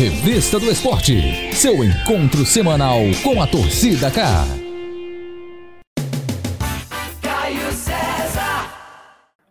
Revista do Esporte, seu encontro semanal com a torcida K. Caio César.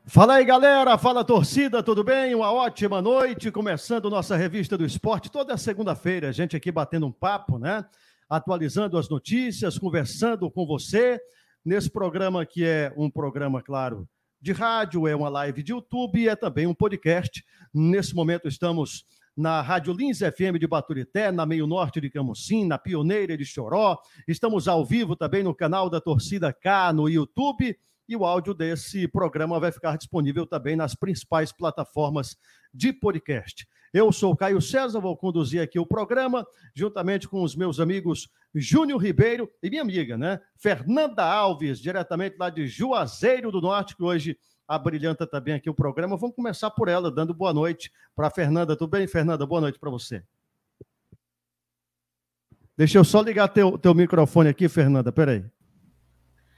Fala aí, galera. Fala, torcida. Tudo bem? Uma ótima noite. Começando nossa Revista do Esporte toda segunda-feira. A gente aqui batendo um papo, né? Atualizando as notícias, conversando com você. Nesse programa que é um programa, claro, de rádio, é uma live de YouTube e é também um podcast. Nesse momento estamos na Rádio Lins FM de Baturité, na Meio Norte de Camusim, na Pioneira de Choró. Estamos ao vivo também no canal da Torcida K no YouTube. E o áudio desse programa vai ficar disponível também nas principais plataformas de podcast. Eu sou Caio César, vou conduzir aqui o programa, juntamente com os meus amigos Júnior Ribeiro e minha amiga, né? Fernanda Alves, diretamente lá de Juazeiro do Norte, que hoje abrilhanta também aqui o programa. Vamos começar por ela, dando boa noite para a Fernanda. Tudo bem, Fernanda? Boa noite para você. Deixa eu só ligar teu, teu microfone aqui, Fernanda. Peraí.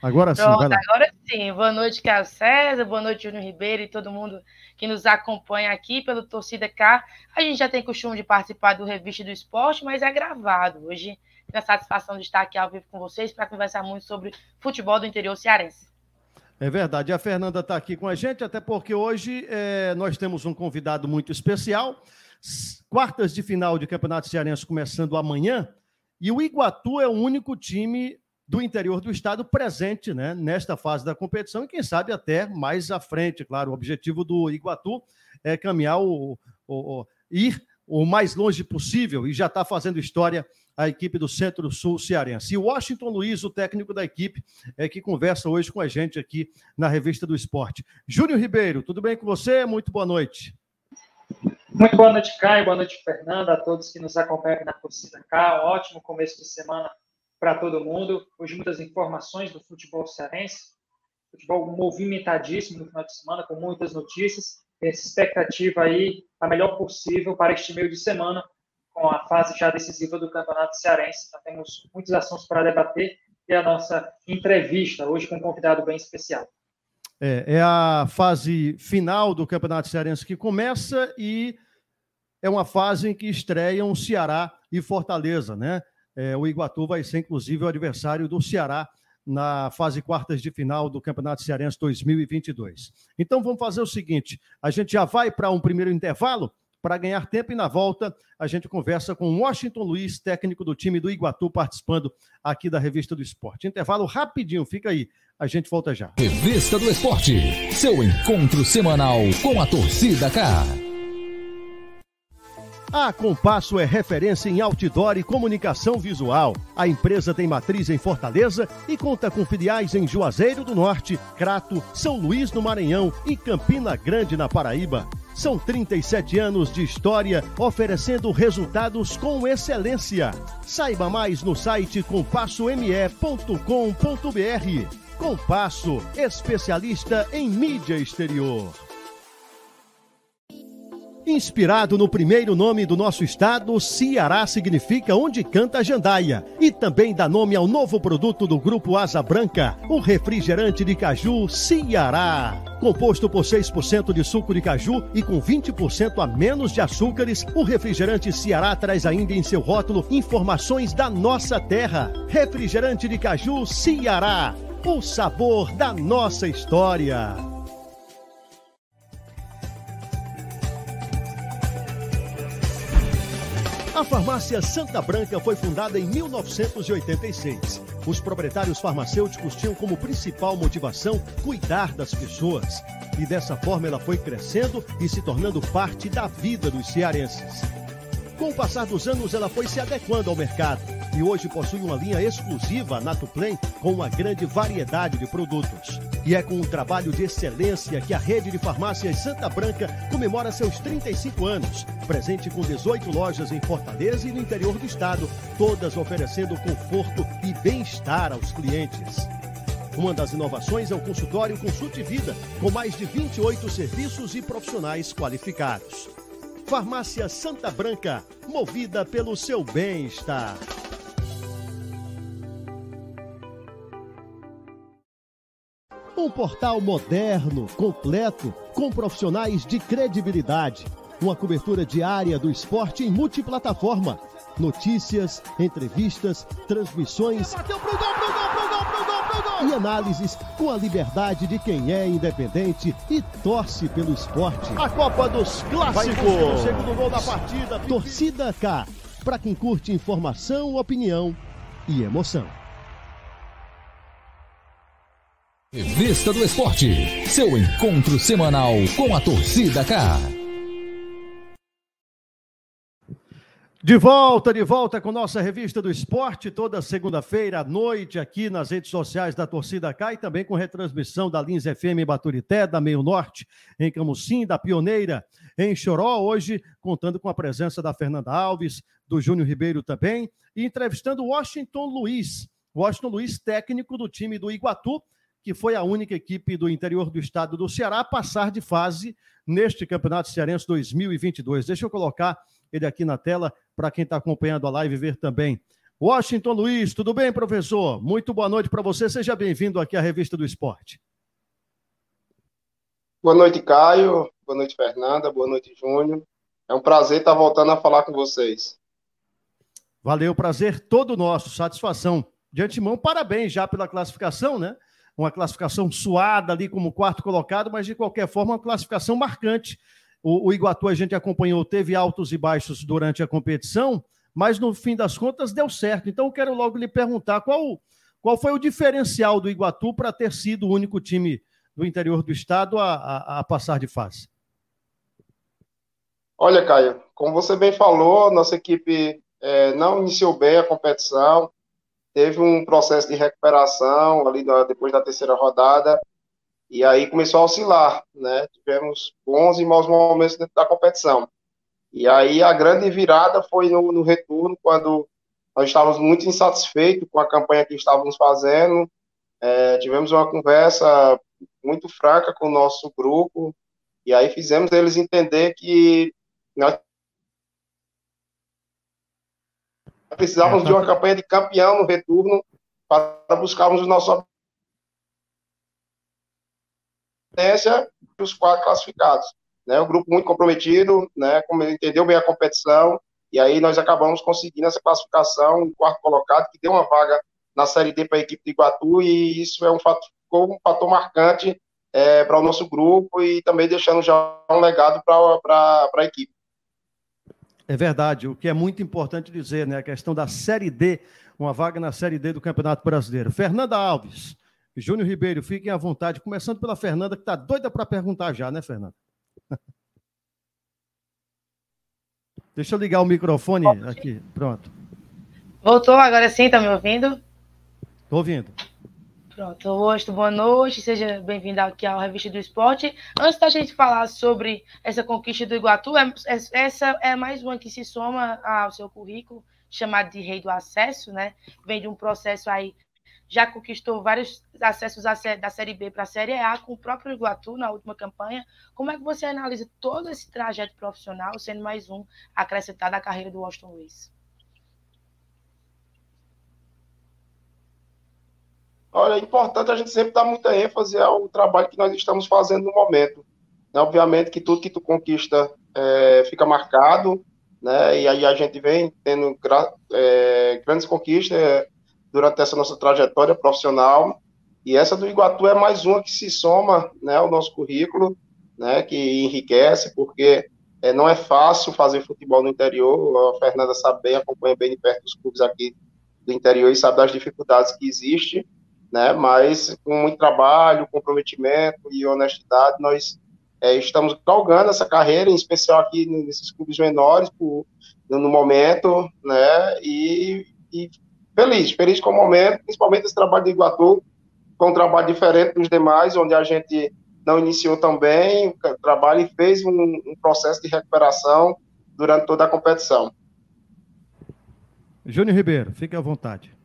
Agora sim, Pronto, vai lá. agora sim. Boa noite, Carlos César. Boa noite, Júnior Ribeiro e todo mundo que nos acompanha aqui pelo Torcida K. A gente já tem costume de participar do Revista do Esporte, mas é gravado. Hoje tenho a satisfação de estar aqui ao vivo com vocês para conversar muito sobre futebol do interior cearense. É verdade. A Fernanda está aqui com a gente, até porque hoje é, nós temos um convidado muito especial. Quartas de final de Campeonato Cearense começando amanhã. E o Iguatu é o único time do interior do estado presente né, nesta fase da competição e, quem sabe, até mais à frente. Claro, o objetivo do Iguatu é caminhar o, o- o- ir o mais longe possível e já está fazendo história a equipe do Centro-Sul Cearense. E Washington Luiz, o técnico da equipe, é que conversa hoje com a gente aqui na Revista do Esporte. Júnior Ribeiro, tudo bem com você? Muito boa noite. Muito boa noite, Caio. Boa noite, Fernanda, a todos que nos acompanham na Torcida K. Um ótimo começo de semana para todo mundo. Hoje, muitas informações do futebol cearense. Futebol movimentadíssimo no final de semana, com muitas notícias. Essa expectativa aí, a melhor possível para este meio de semana, com a fase já decisiva do Campeonato Cearense. Nós temos muitos assuntos para debater e a nossa entrevista, hoje com um convidado bem especial. É, é a fase final do Campeonato Cearense que começa e é uma fase em que estreiam Ceará e Fortaleza, né? É, o Iguatu vai ser, inclusive, o adversário do Ceará na fase quartas de final do Campeonato Cearense 2022. Então vamos fazer o seguinte: a gente já vai para um primeiro intervalo para ganhar tempo e na volta a gente conversa com Washington Luiz, técnico do time do Iguatu, participando aqui da Revista do Esporte. Intervalo rapidinho, fica aí. A gente volta já. Revista do Esporte, seu encontro semanal com a torcida K. A Compasso é referência em outdoor e comunicação visual. A empresa tem matriz em Fortaleza e conta com filiais em Juazeiro do Norte, Crato, São Luís no Maranhão e Campina Grande na Paraíba. São 37 anos de história oferecendo resultados com excelência. Saiba mais no site compassome.com.br. Compasso, especialista em mídia exterior. Inspirado no primeiro nome do nosso estado, Ceará significa onde canta a jandaia. E também dá nome ao novo produto do Grupo Asa Branca, o refrigerante de caju Ceará. Composto por 6% de suco de caju e com 20% a menos de açúcares, o refrigerante Ceará traz ainda em seu rótulo informações da nossa terra. Refrigerante de caju Ceará, o sabor da nossa história. A farmácia Santa Branca foi fundada em 1986. Os proprietários farmacêuticos tinham como principal motivação cuidar das pessoas. E dessa forma ela foi crescendo e se tornando parte da vida dos cearenses. Com o passar dos anos, ela foi se adequando ao mercado e hoje possui uma linha exclusiva Natuplen com uma grande variedade de produtos. E é com um trabalho de excelência que a rede de farmácias Santa Branca comemora seus 35 anos, presente com 18 lojas em Fortaleza e no interior do estado, todas oferecendo conforto e bem-estar aos clientes. Uma das inovações é o consultório Consulte Vida, com mais de 28 serviços e profissionais qualificados. Farmácia Santa Branca, movida pelo seu bem-estar. Um portal moderno, completo, com profissionais de credibilidade. uma cobertura diária do esporte em multiplataforma. Notícias, entrevistas, transmissões. Bateu pro gol, pro gol, pro E análises com a liberdade de quem é independente e torce pelo esporte. A Copa dos Clássicos. O segundo gol da partida. Torcida K. Para quem curte informação, opinião e emoção. Revista do Esporte, seu encontro semanal com a torcida K. De volta, de volta com nossa revista do esporte, toda segunda-feira à noite, aqui nas redes sociais da Torcida K e também com retransmissão da Lins FM Baturité, da Meio Norte, em Camusim, da Pioneira, em Choró, hoje contando com a presença da Fernanda Alves, do Júnior Ribeiro também, e entrevistando Washington Luiz, Washington Luiz, técnico do time do Iguatu, que foi a única equipe do interior do estado do Ceará a passar de fase neste Campeonato Cearense 2022. Deixa eu colocar ele aqui na tela para quem está acompanhando a live ver também. Washington Luiz, tudo bem, professor? Muito boa noite para você. Seja bem-vindo aqui à Revista do Esporte. Boa noite, Caio. Boa noite, Fernanda. Boa noite, Júnior. É um prazer estar voltando a falar com vocês. Valeu, prazer todo nosso, satisfação. De antemão, parabéns já pela classificação, né? uma classificação suada ali como quarto colocado, mas de qualquer forma, uma classificação marcante. O, o Iguatu a gente acompanhou, teve altos e baixos durante a competição, mas no fim das contas deu certo. Então, eu quero logo lhe perguntar qual, qual foi o diferencial do Iguatu para ter sido o único time do interior do estado a, a, a passar de fase. Olha, Caio, como você bem falou, nossa equipe é, não iniciou bem a competição, teve um processo de recuperação ali depois da terceira rodada, e aí começou a oscilar, né? Tivemos bons e maus momentos dentro da competição. E aí a grande virada foi no, no retorno, quando nós estávamos muito insatisfeitos com a campanha que estávamos fazendo. É, tivemos uma conversa muito fraca com o nosso grupo, e aí fizemos eles entender que nós precisávamos de uma campanha de campeão no retorno para buscarmos os nossos os quatro classificados. Né, um grupo muito comprometido, né, como entendeu bem a competição, e aí nós acabamos conseguindo essa classificação em quarto colocado, que deu uma vaga na Série D para a equipe de Iguatu, e isso é um fator, um fator marcante é, para o nosso grupo e também deixando já um legado para a equipe. É verdade, o que é muito importante dizer, né? A questão da Série D, uma vaga na Série D do Campeonato Brasileiro. Fernanda Alves, Júnior Ribeiro, fiquem à vontade, começando pela Fernanda, que está doida para perguntar já, né, Fernanda? Deixa eu ligar o microfone aqui, pronto. Voltou, agora sim, está me ouvindo? Estou ouvindo. Pronto, Augusto, boa noite, seja bem-vindo aqui ao Revista do Esporte. Antes da gente falar sobre essa conquista do Iguatu, é, é, essa é mais uma que se soma ao seu currículo, chamado de Rei do Acesso, né? Vem de um processo aí, já conquistou vários acessos da Série B para a Série A com o próprio Iguatu na última campanha. Como é que você analisa todo esse trajeto profissional, sendo mais um acrescentado à carreira do Washington Luiz? Olha, é importante a gente sempre dar muita ênfase ao trabalho que nós estamos fazendo no momento. Né? Obviamente que tudo que tu conquista é, fica marcado, né? E aí a gente vem tendo é, grandes conquistas durante essa nossa trajetória profissional. E essa do Iguatu é mais uma que se soma né, ao nosso currículo, né, que enriquece, porque é, não é fácil fazer futebol no interior. A Fernanda sabe bem, acompanha bem de perto os clubes aqui do interior e sabe das dificuldades que existem né? Mas com muito trabalho, comprometimento e honestidade, nós é, estamos galgando essa carreira, em especial aqui nesses clubes menores, por, no momento, né? E, e, feliz, feliz com o momento, principalmente esse trabalho de Iguatu, foi um trabalho diferente dos demais, onde a gente não iniciou tão bem o trabalho e fez um, um processo de recuperação durante toda a competição. Júnior Ribeiro, fique à vontade.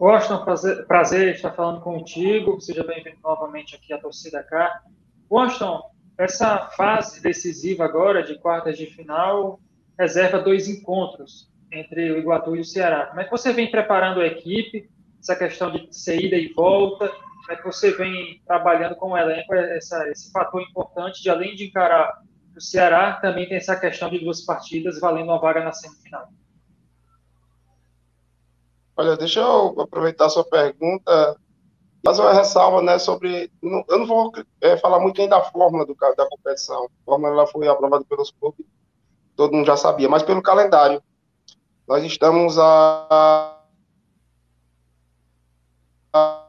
Washington, prazer, prazer estar falando contigo. Seja bem-vindo novamente aqui à Torcida K. Washington, essa fase decisiva agora de quartas de final reserva dois encontros entre o Iguatu e o Ceará. Como é que você vem preparando a equipe? Essa questão de saída e volta? Como é que você vem trabalhando com o elenco? Essa, esse fator importante de, além de encarar o Ceará também tem essa questão de duas partidas valendo uma vaga na semifinal. Olha, deixa eu aproveitar sua pergunta fazer uma ressalva né, sobre. Eu não vou é, falar muito nem da fórmula do, da competição. A fórmula ela foi aprovada pelos clubes, todo mundo já sabia, mas pelo calendário. Nós estamos a, a,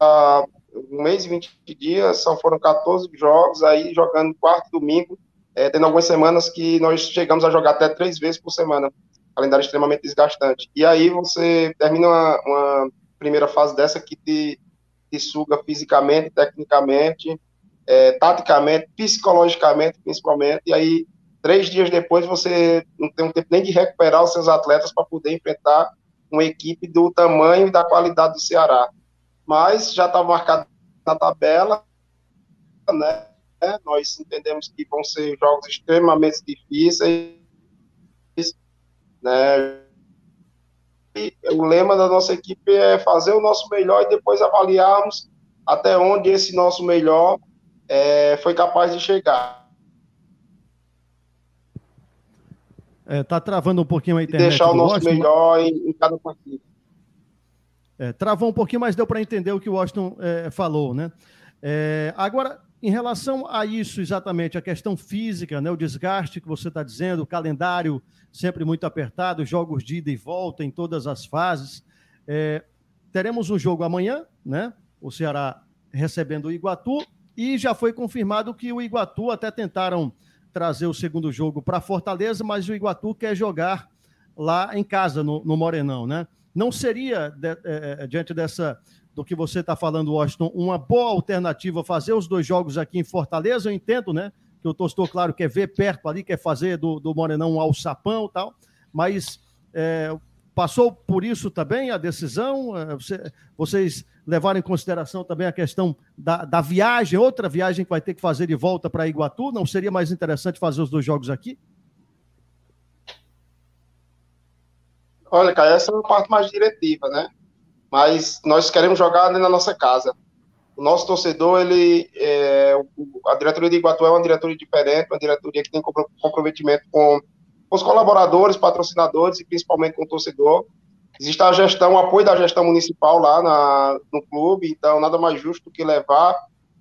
a um mês e 20 dias, são, foram 14 jogos, aí jogando quarto domingo, é, tendo algumas semanas que nós chegamos a jogar até três vezes por semana. Calendário extremamente desgastante. E aí você termina uma, uma primeira fase dessa que te te suga fisicamente, tecnicamente, é, taticamente, psicologicamente, principalmente, e aí, três dias depois, você não tem um tempo nem de recuperar os seus atletas para poder enfrentar uma equipe do tamanho e da qualidade do Ceará. Mas já está marcado na tabela, né? Nós entendemos que vão ser jogos extremamente difíceis, né? o lema da nossa equipe é fazer o nosso melhor e depois avaliarmos até onde esse nosso melhor é, foi capaz de chegar. É, tá travando um pouquinho a internet. Deixar o nosso melhor em, em, cada partida. É, travou um pouquinho, mas deu para entender o que o Washington é, falou, né? É, agora, em relação a isso, exatamente, a questão física, né, o desgaste que você está dizendo, o calendário sempre muito apertado, jogos de ida e volta em todas as fases. É, teremos um jogo amanhã, né? O Ceará recebendo o Iguatu, e já foi confirmado que o Iguatu até tentaram trazer o segundo jogo para Fortaleza, mas o Iguatu quer jogar lá em casa, no, no Morenão, né? Não seria, de, é, é diante dessa do que você está falando, Washington, uma boa alternativa fazer os dois jogos aqui em Fortaleza, eu entendo, né? Que o torcedor, claro, quer ver perto ali, quer fazer do, do Morenão um alçapão e tal, mas é, passou por isso também a decisão? É, você, vocês levaram em consideração também a questão da, da viagem, outra viagem que vai ter que fazer de volta para Iguatu? Não seria mais interessante fazer os dois jogos aqui? Olha, cara, essa é a parte mais diretiva, né? mas nós queremos jogar na nossa casa. O nosso torcedor, ele, é, a diretoria de Iguatu é uma diretoria diferente, uma diretoria que tem comprometimento com, com os colaboradores, patrocinadores e principalmente com o torcedor. Existe a gestão, o apoio da gestão municipal lá na, no clube, então nada mais justo do que levar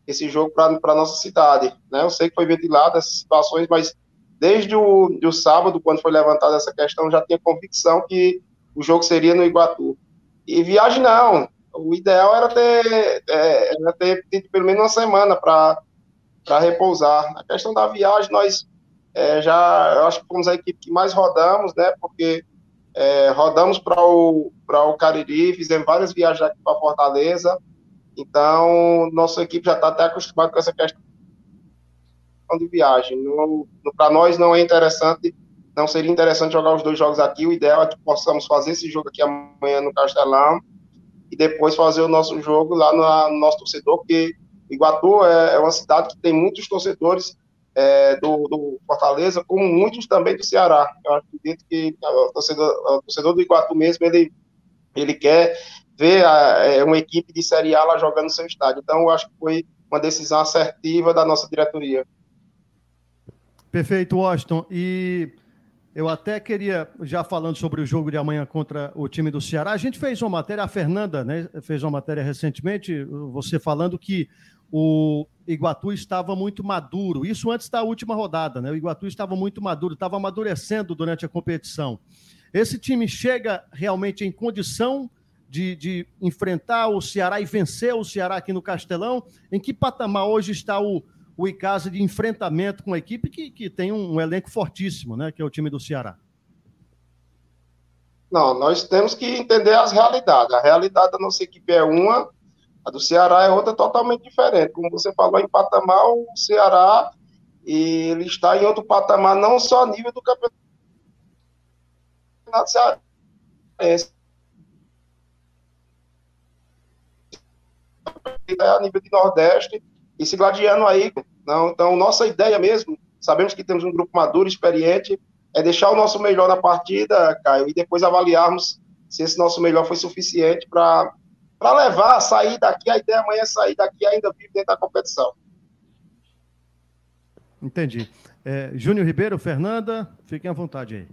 esse jogo para a nossa cidade. Né? Eu sei que foi ventilado essas situações, mas desde o do sábado, quando foi levantada essa questão, já tinha convicção que o jogo seria no Iguatu. E viagem não. O ideal era ter, é, era ter pelo menos uma semana para repousar. A questão da viagem, nós é, já, eu acho que fomos a equipe que mais rodamos, né? Porque é, rodamos para o, o Cariri, fizemos várias viagens aqui para Fortaleza. Então, nossa equipe já está até acostumada com essa questão de viagem. Para nós não é interessante não seria interessante jogar os dois jogos aqui. O ideal é que possamos fazer esse jogo aqui amanhã no Castelão e depois fazer o nosso jogo lá no, no nosso torcedor, porque Iguatu é, é, uma cidade que tem muitos torcedores é, do, do, Fortaleza, como muitos também do Ceará. Eu acredito que o torcedor, o torcedor do Iguatu mesmo, ele, ele quer ver a, é, uma equipe de Série A lá jogando no seu estádio. Então, eu acho que foi uma decisão assertiva da nossa diretoria. Perfeito, Washington. E eu até queria, já falando sobre o jogo de amanhã contra o time do Ceará, a gente fez uma matéria, a Fernanda né, fez uma matéria recentemente, você falando que o Iguatu estava muito maduro, isso antes da última rodada, né? O Iguatu estava muito maduro, estava amadurecendo durante a competição. Esse time chega realmente em condição de, de enfrentar o Ceará e vencer o Ceará aqui no Castelão? Em que patamar hoje está o, o Icasa de enfrentamento com a equipe que, que tem um, um, elenco fortíssimo, né? Que é o time do Ceará. Não, nós temos que entender as realidades. A realidade da nossa equipe é uma, a do Ceará é outra totalmente diferente. Como você falou, em patamar, o Ceará ele está em outro patamar, não só a nível do campeonato cearense. É a nível de Nordeste e se gladiando aí. Não, então, nossa ideia mesmo, sabemos que temos um grupo maduro, experiente, é deixar o nosso melhor na partida, Caio, e depois avaliarmos se esse nosso melhor foi suficiente para levar, sair daqui. A ideia amanhã é sair daqui ainda vivo dentro da competição. Entendi. É, Júnior Ribeiro, Fernanda, fiquem à vontade aí.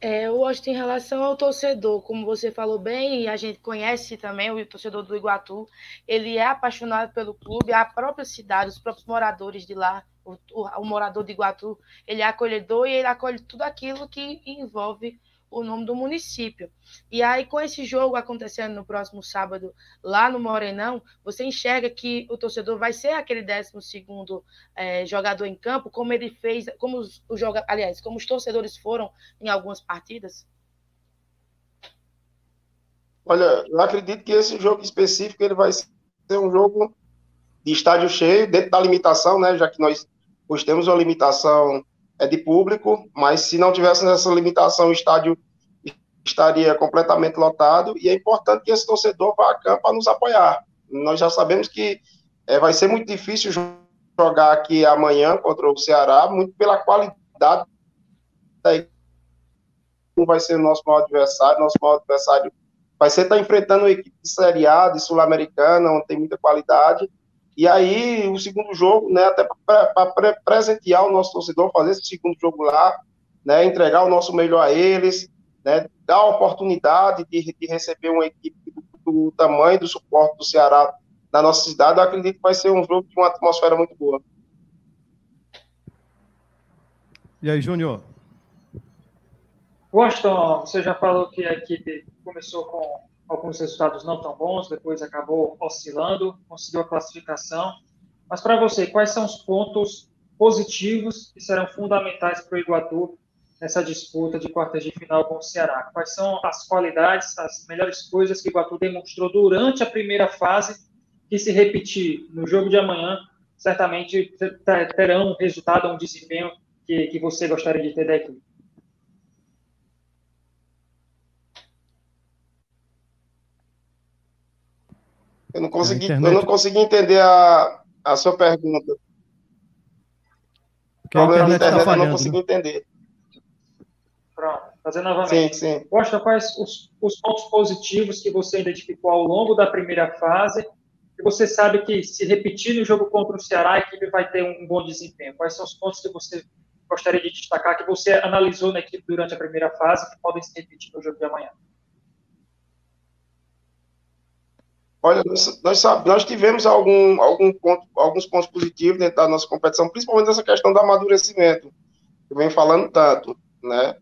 É, eu acho que em relação ao torcedor, como você falou bem, e a gente conhece também o torcedor do Iguatu, ele é apaixonado pelo clube, a própria cidade, os próprios moradores de lá, o, o, o morador de Iguatu, ele é acolhedor e ele acolhe tudo aquilo que envolve o nome do município. E aí, com esse jogo acontecendo no próximo sábado, lá no Morenão, você enxerga que o torcedor vai ser aquele 12 é, jogador em campo, como ele fez, como os, os joga, aliás, como os torcedores foram em algumas partidas? Olha, eu acredito que esse jogo específico ele vai ser um jogo de estádio cheio, dentro da limitação, né? Já que nós pois temos uma limitação é de público, mas se não tivesse essa limitação, o estádio estaria completamente lotado. E é importante que esse torcedor vá a campo para nos apoiar. Nós já sabemos que é, vai ser muito difícil jogar aqui amanhã contra o Ceará, muito pela qualidade da vai ser nosso maior adversário, nosso maior adversário vai ser estar tá enfrentando uma equipe de Série A, de Sul-Americana, onde tem muita qualidade, e aí, o segundo jogo, né, até para presentear o nosso torcedor, fazer esse segundo jogo lá, né, entregar o nosso melhor a eles, né, dar a oportunidade de, de receber uma equipe do, do, tamanho do suporte do Ceará na nossa cidade, eu acredito que vai ser um jogo de uma atmosfera muito boa. E aí, Júnior? Washington, você já falou que a equipe começou com alguns resultados não tão bons, depois acabou oscilando, conseguiu a classificação. Mas para você, quais são os pontos positivos que serão fundamentais para o Iguatu nessa disputa de quartas de final com o Ceará? Quais são as qualidades, as melhores coisas que o Iguatu demonstrou durante a primeira fase que se repetir no jogo de amanhã, certamente terão um resultado, um desempenho que, que você gostaria de ter da equipe? Eu não consegui, internet... eu não consegui entender a, a sua pergunta. O problema da internet, tá eu não consegui né? entender. Pronto, fazer novamente. Sim, sim. Mostra quais os, os pontos positivos que você identificou ao longo da primeira fase e você sabe que se repetir no jogo contra o Ceará, a equipe vai ter um bom desempenho. Quais são os pontos que você gostaria de destacar, que você analisou na equipe durante a primeira fase, que podem se repetir no jogo de amanhã? Olha, nós, nós, tivemos algum, algum ponto, alguns pontos positivos dentro da nossa competição, principalmente nessa questão do amadurecimento, que vem falando tanto, né?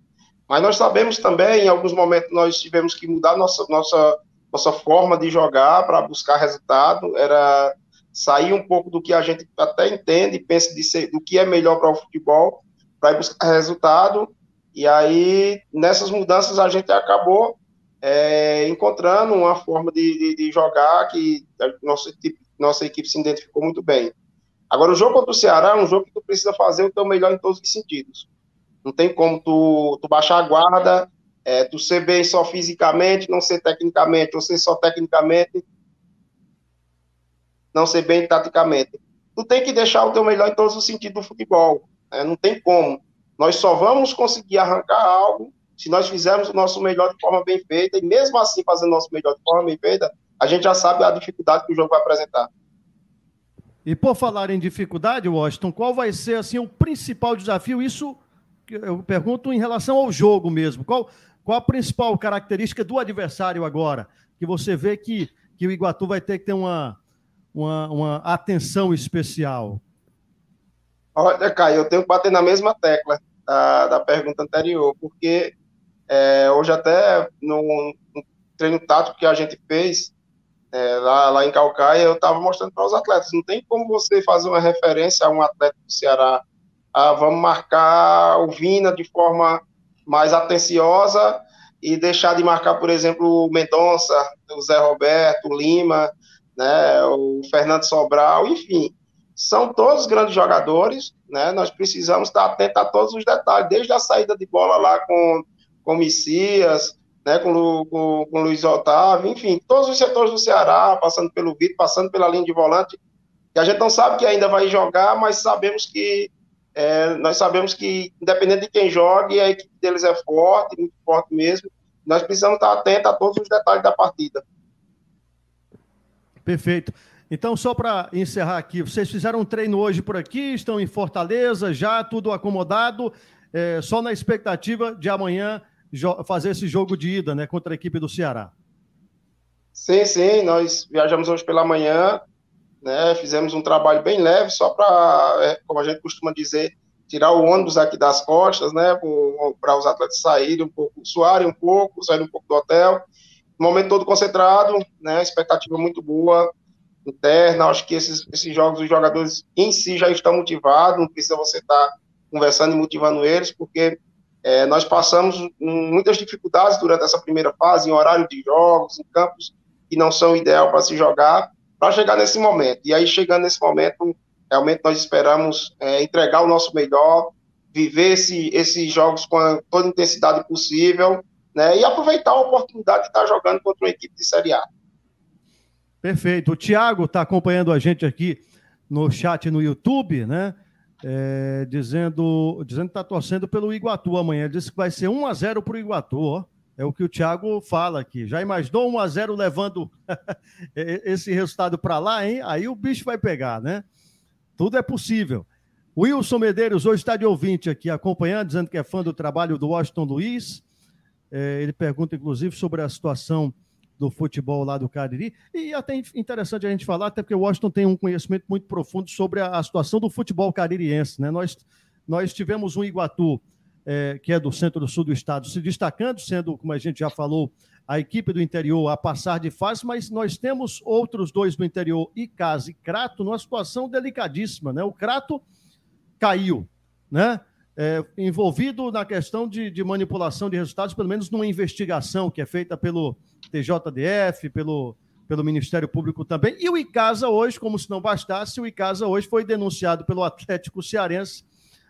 Mas nós sabemos também, em alguns momentos, nós tivemos que mudar nossa, nossa, nossa forma de jogar para buscar resultado, era sair um pouco do que a gente até entende, pensa de ser, do que é melhor para o futebol, para buscar resultado, e aí, nessas mudanças, a gente acabou é, encontrando uma forma de, de, de, jogar que nossa, nossa equipe se identificou muito bem. Agora, o jogo contra o Ceará é um jogo que tu precisa fazer o teu melhor em todos os sentidos. Não tem como tu, tu baixar a guarda, é, tu ser bem só fisicamente, não ser tecnicamente, ou ser só tecnicamente, não ser bem taticamente. Tu tem que deixar o teu melhor em todos os sentidos do futebol. Né? Não tem como. Nós só vamos conseguir arrancar algo se nós fizermos o nosso melhor de forma bem feita, e mesmo assim fazendo o nosso melhor de forma bem feita, a gente já sabe a dificuldade que o jogo vai apresentar. E por falar em dificuldade, Washington, qual vai ser assim o principal desafio? Isso eu pergunto em relação ao jogo mesmo. Qual, qual a principal característica do adversário agora? Que você vê que, que o Iguatu vai ter que ter uma, uma, uma atenção especial. Olha, Caio, eu tenho que bater na mesma tecla da, da pergunta anterior, porque é, hoje até no, treino tático que a gente fez é, lá, lá em Calcaia, eu estava mostrando para os atletas, não tem como você fazer uma referência a um atleta do Ceará, ah, vamos marcar o Vina de forma mais atenciosa e deixar de marcar, por exemplo, o Mendonça, o Zé Roberto, o Lima, né, o Fernando Sobral, enfim, são todos grandes jogadores, né, nós precisamos estar atentos a todos os detalhes, desde a saída de bola lá com com Messias, né, com, com, com Luiz Otávio, enfim, todos os setores do Ceará, passando pelo Vitor, passando pela linha de volante, que a gente não sabe que ainda vai jogar, mas sabemos que é, nós sabemos que, independente de quem jogue, a equipe deles é forte, muito forte mesmo. Nós precisamos estar atentos a todos os detalhes da partida. Perfeito. Então, só para encerrar aqui, vocês fizeram um treino hoje por aqui, estão em Fortaleza, já tudo acomodado, é, só na expectativa de amanhã fazer esse jogo de ida, né, contra a equipe do Ceará. Sim, sim, nós viajamos hoje pela manhã, né, fizemos um trabalho bem leve, só para, é, como a gente costuma dizer, tirar o ônibus aqui das costas, né, para os atletas saírem um pouco, suarem um pouco, saírem um pouco do hotel, momento todo concentrado, né, expectativa muito boa, interna. Acho que esses, esses jogos, os jogadores em si já estão motivados, não precisa você estar tá conversando e motivando eles, porque é, nós passamos muitas dificuldades durante essa primeira fase, em horário de jogos, em campos que não são ideal para se jogar, para chegar nesse momento. E aí, chegando nesse momento, realmente nós esperamos é, entregar o nosso melhor, viver esse, esses jogos com a, toda a intensidade possível, né, e aproveitar a oportunidade de estar jogando contra uma equipe de Série A. Perfeito. O Tiago está acompanhando a gente aqui no chat no YouTube, né? É, dizendo, dizendo que está torcendo pelo Iguatu amanhã. Ele disse que vai ser 1 a 0 para o Iguatu. Ó. É o que o Thiago fala aqui. Já imaginou 1 a 0 levando esse resultado para lá, hein? Aí o bicho vai pegar, né? Tudo é possível. Wilson Medeiros hoje está de ouvinte aqui, acompanhando, dizendo que é fã do trabalho do Washington Luiz. É, ele pergunta, inclusive, sobre a situação do futebol lá do Cariri. E até interessante a gente falar, até porque o Washington tem um conhecimento muito profundo sobre a, a situação do futebol caririense. Né? Nós, nós tivemos um Iguatu, é, que é do centro-sul do estado, se destacando, sendo, como a gente já falou, a equipe do interior a passar de fase, mas nós temos outros dois do interior, Icasa e Crato, numa situação delicadíssima. Né? O Crato caiu, né? É, envolvido na questão de, de manipulação de resultados, pelo menos numa investigação que é feita pelo TJDF, pelo, pelo Ministério Público também. E o Icasa hoje, como se não bastasse, o Icasa hoje foi denunciado pelo Atlético Cearense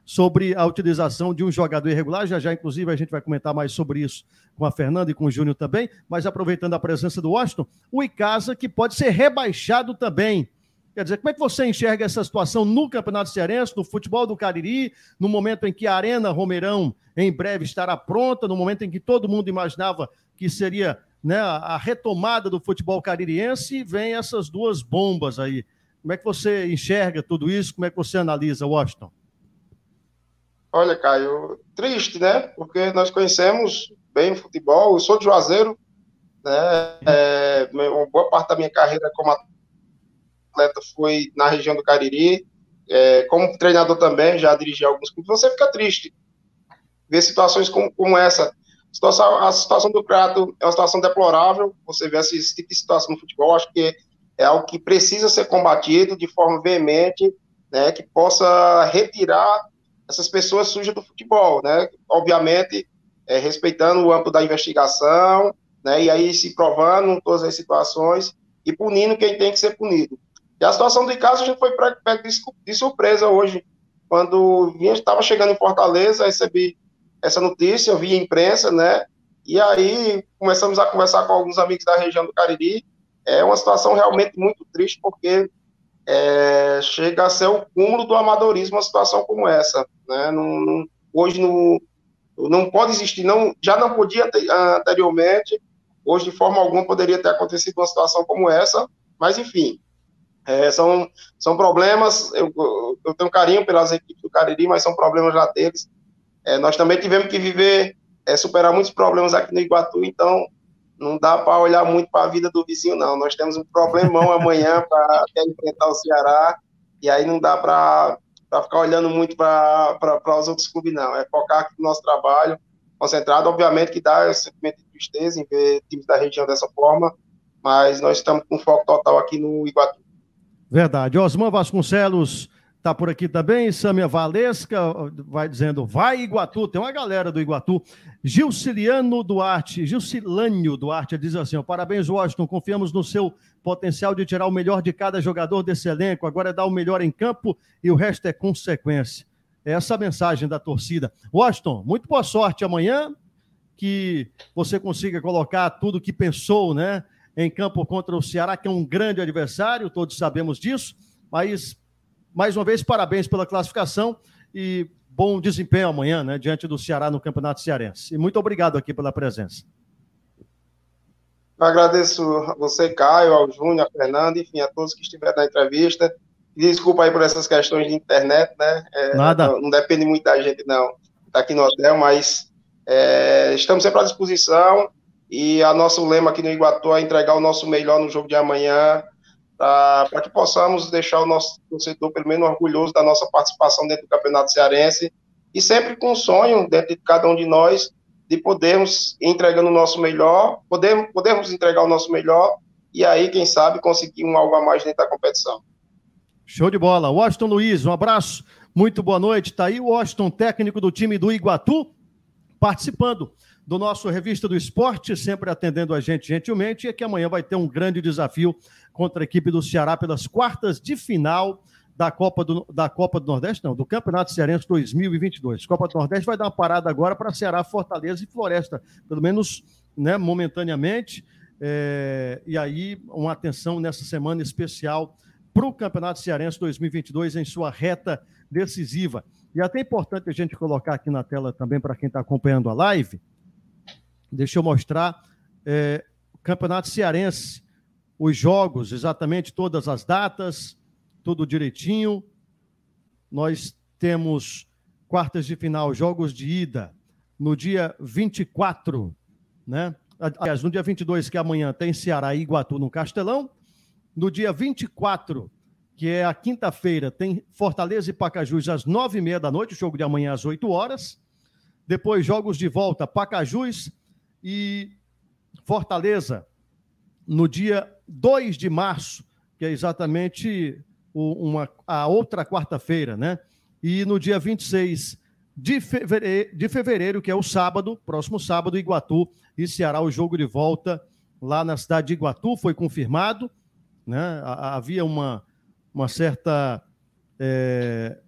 sobre a utilização de um jogador irregular. Já já, inclusive, a gente vai comentar mais sobre isso com a Fernanda e com o Júnior também. Mas aproveitando a presença do Washington, o Icasa que pode ser rebaixado também. Quer dizer, como é que você enxerga essa situação no Campeonato Cearense, no futebol do Cariri, no momento em que a Arena Romeirão em breve estará pronta, no momento em que todo mundo imaginava que seria né, a retomada do futebol caririense, vem essas duas bombas aí. Como é que você enxerga tudo isso? Como é que você analisa, Washington? Olha, Caio, triste, né? Porque nós conhecemos bem o futebol. Eu sou de Juazeiro, né? É, boa parte da minha carreira como atleta foi na região do Cariri. É, como treinador também, já dirigi alguns clubes. Você fica triste ver situações como, como essa Situação, a situação do Crato é uma situação deplorável. Você vê esse, esse tipo de situação no futebol, acho que é algo que precisa ser combatido de forma veemente, né, que possa retirar essas pessoas sujas do futebol, né? Obviamente, é, respeitando o âmbito da investigação, né? E aí se provando todas as situações e punindo quem tem que ser punido. E a situação do caso a gente foi pego de surpresa hoje, quando estava chegando em Fortaleza, recebi essa notícia, eu vi a imprensa, né? E aí começamos a conversar com alguns amigos da região do Cariri. É uma situação realmente muito triste, porque é, chega a ser o cúmulo do amadorismo uma situação como essa. Né? Não, não, hoje não, não pode existir, não, já não podia ter, anteriormente, hoje de forma alguma poderia ter acontecido uma situação como essa, mas enfim, é, são, são problemas, eu, eu tenho carinho pelas equipes do Cariri, mas são problemas já deles, é, nós também tivemos que viver, é, superar muitos problemas aqui no Iguatu, então não dá para olhar muito para a vida do vizinho, não. Nós temos um problemão amanhã para enfrentar o Ceará, e aí não dá para ficar olhando muito para os outros clubes, não. É focar aqui no nosso trabalho, concentrado. Obviamente que dá esse sentimento de tristeza em ver times da região dessa forma, mas nós estamos com foco total aqui no Iguatu. Verdade. Osman Vasconcelos Está por aqui também, Sâmia Valesca vai dizendo, vai Iguatu, tem uma galera do Iguatu. Gilciliano Duarte, Gilcilânio Duarte diz assim, parabéns Washington, confiamos no seu potencial de tirar o melhor de cada jogador desse elenco, agora é dar o melhor em campo e o resto é consequência. É essa a mensagem da torcida. Washington, muito boa sorte amanhã, que você consiga colocar tudo que pensou, né, em campo contra o Ceará, que é um grande adversário, todos sabemos disso, mas mais uma vez, parabéns pela classificação e bom desempenho amanhã, né, diante do Ceará no Campeonato Cearense. E muito obrigado aqui pela presença. Eu agradeço a você, Caio, ao Júnior, a Fernando, enfim, a todos que estiveram na entrevista. Desculpa aí por essas questões de internet, né? É, Nada. Não, não, depende muito da gente, não. Está aqui no hotel, mas é, estamos sempre à disposição. E a nosso lema aqui no Iguatu é entregar o nosso melhor no jogo de amanhã, para que possamos deixar o nosso torcedor, pelo menos, orgulhoso da nossa participação dentro do Campeonato Cearense. E sempre com um sonho dentro de cada um de nós de podermos entregando o nosso melhor, podermos, podermos entregar o nosso melhor e aí, quem sabe, conseguir um algo a mais dentro da competição. Show de bola. Washington Luiz, um abraço, muito boa noite. Está aí o Washington, técnico do time do Iguatu, participando do nosso Revista do Esporte, sempre atendendo a gente gentilmente, e é que amanhã vai ter um grande desafio contra a equipe do Ceará pelas quartas de final da Copa do, da Copa do Nordeste, não, do Campeonato Cearense 2022. Copa do Nordeste vai dar uma parada agora para Ceará, Fortaleza e Floresta, pelo menos né, momentaneamente. É, e aí, uma atenção nessa semana especial para o Campeonato Cearense 2022 em sua reta decisiva. E até é importante a gente colocar aqui na tela também para quem está acompanhando a live. Deixa eu mostrar é, Campeonato Cearense, os jogos, exatamente todas as datas, tudo direitinho. Nós temos quartas de final, jogos de ida, no dia 24, né? Aliás, no dia 22, que é amanhã, tem Ceará e Iguatu no Castelão. No dia 24, que é a quinta-feira, tem Fortaleza e Pacajus às nove e meia da noite, o jogo de amanhã às 8 horas. Depois, jogos de volta, Pacajus e Fortaleza, no dia 2 de março, que é exatamente uma, a outra quarta-feira, né? E no dia 26 de fevereiro, de fevereiro, que é o sábado, próximo sábado, Iguatu e Ceará, o jogo de volta lá na cidade de Iguatu, foi confirmado, né? Havia uma, uma certa. É,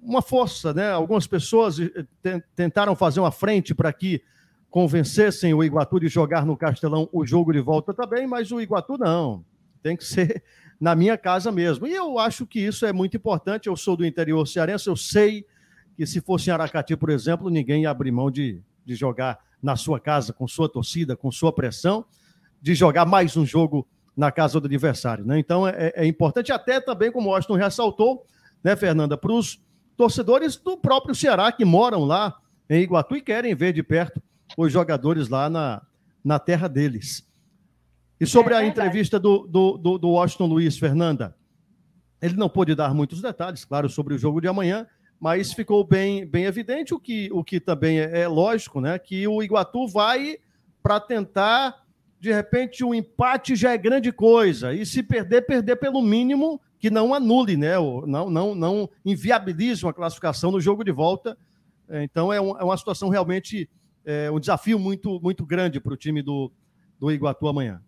uma força, né? Algumas pessoas eh, tentaram fazer uma frente para que convencessem o Iguatu de jogar no Castelão o jogo de volta também, mas o Iguatu não. Tem que ser na minha casa mesmo. E eu acho que isso é muito importante. Eu sou do interior cearense, eu sei que se fosse em Aracati, por exemplo, ninguém ia abrir mão de, de jogar na sua casa, com sua torcida, com sua pressão, de jogar mais um jogo na casa do adversário. Né? Então é, é importante, até também, como o Washington ressaltou, né, Fernanda, para os torcedores do próprio Ceará que moram lá em Iguatu e querem ver de perto os jogadores lá na, na terra deles. E sobre é a entrevista do, do, do, do Washington Luiz, Fernanda, ele não pôde dar muitos detalhes, claro, sobre o jogo de amanhã, mas ficou bem, bem evidente o que, o que também é, é lógico, né? Que o Iguatu vai para tentar, de repente, o um empate já é grande coisa. E se perder, perder pelo mínimo que não anule, né? Não, não, não inviabilize uma classificação no jogo de volta. Então é, um, é uma situação realmente, é um desafio muito, muito grande para o time do, do Iguatu amanhã.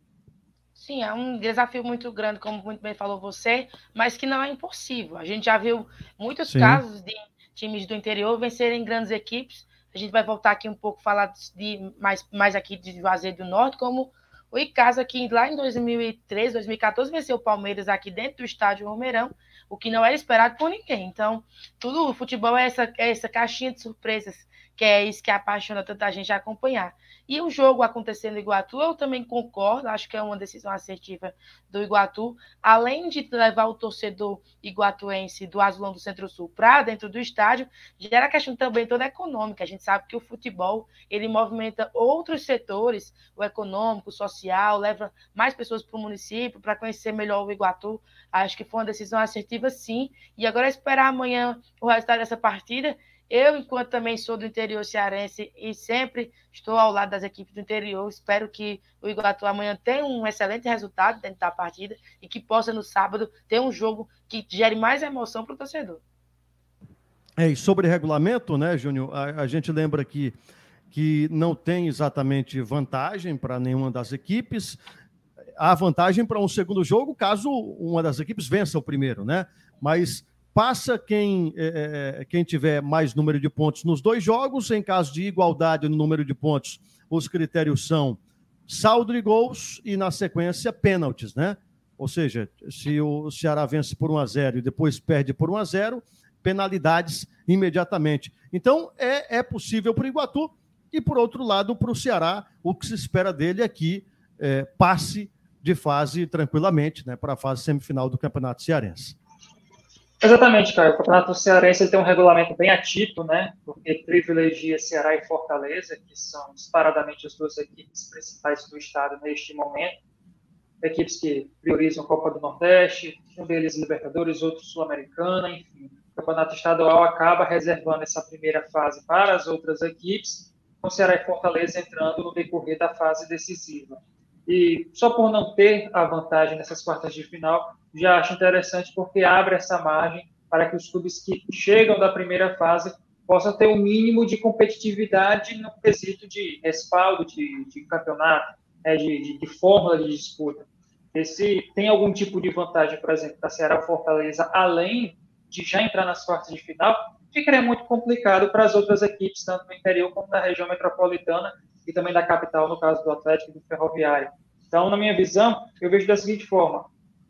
Sim, é um desafio muito grande, como muito bem falou você, mas que não é impossível. A gente já viu muitos Sim. casos de times do interior vencerem grandes equipes. A gente vai voltar aqui um pouco falar de mais, mais aqui de Juazeiro do Norte, como o Icasa, que lá em 2013, 2014, venceu o Palmeiras aqui dentro do estádio Romeirão, o que não era esperado por ninguém. Então, tudo o futebol é essa, é essa caixinha de surpresas que é isso que apaixona tanta gente a acompanhar. E o jogo acontecendo em Iguatu, eu também concordo, acho que é uma decisão assertiva do Iguatu, além de levar o torcedor iguatuense do Azulão do Centro-Sul para dentro do estádio, gera questão também toda econômica. A gente sabe que o futebol, ele movimenta outros setores, o econômico, o social, leva mais pessoas para o município, para conhecer melhor o Iguatu. Acho que foi uma decisão assertiva, sim. E agora é esperar amanhã o resultado dessa partida eu, enquanto também sou do interior cearense e sempre estou ao lado das equipes do interior, espero que o Iguatu amanhã tenha um excelente resultado dentro da partida e que possa no sábado ter um jogo que gere mais emoção para o torcedor. É, e sobre regulamento, né, Júnior, a, a gente lembra que, que não tem exatamente vantagem para nenhuma das equipes. Há vantagem para um segundo jogo caso uma das equipes vença o primeiro, né? Mas passa quem, é, é, quem tiver mais número de pontos nos dois jogos. Em caso de igualdade no número de pontos, os critérios são saldo de gols e, na sequência, pênaltis, né? Ou seja, se o Ceará vence por 1 a 0 e depois perde por 1 a 0 penalidades imediatamente. Então, é, é possível para o Iguatu e, por outro lado, para o Ceará, o que se espera dele aqui é, passe de fase tranquilamente né, para a fase semifinal do Campeonato Cearense. Exatamente, cara. O Campeonato Cearense tem um regulamento bem atípico, né? Porque privilegia Ceará e Fortaleza, que são disparadamente as duas equipes principais do estado neste momento. Equipes que priorizam Copa do Nordeste, um deles Libertadores, outro Sul-Americana, enfim. O Campeonato Estadual acaba reservando essa primeira fase para as outras equipes, com Ceará e Fortaleza entrando no decorrer da fase decisiva. E só por não ter a vantagem nessas quartas de final, já acho interessante porque abre essa margem para que os clubes que chegam da primeira fase possam ter um mínimo de competitividade no quesito de respaldo de, de campeonato, né, de, de, de, fórmula de disputa. E se tem algum tipo de vantagem, por exemplo, para Ceará Fortaleza, além de já entrar nas quartas de final, ficaria muito complicado para as outras equipes, tanto no interior como na região metropolitana, e também da capital, no caso do Atlético e do Ferroviário. Então, na minha visão, eu vejo da seguinte forma: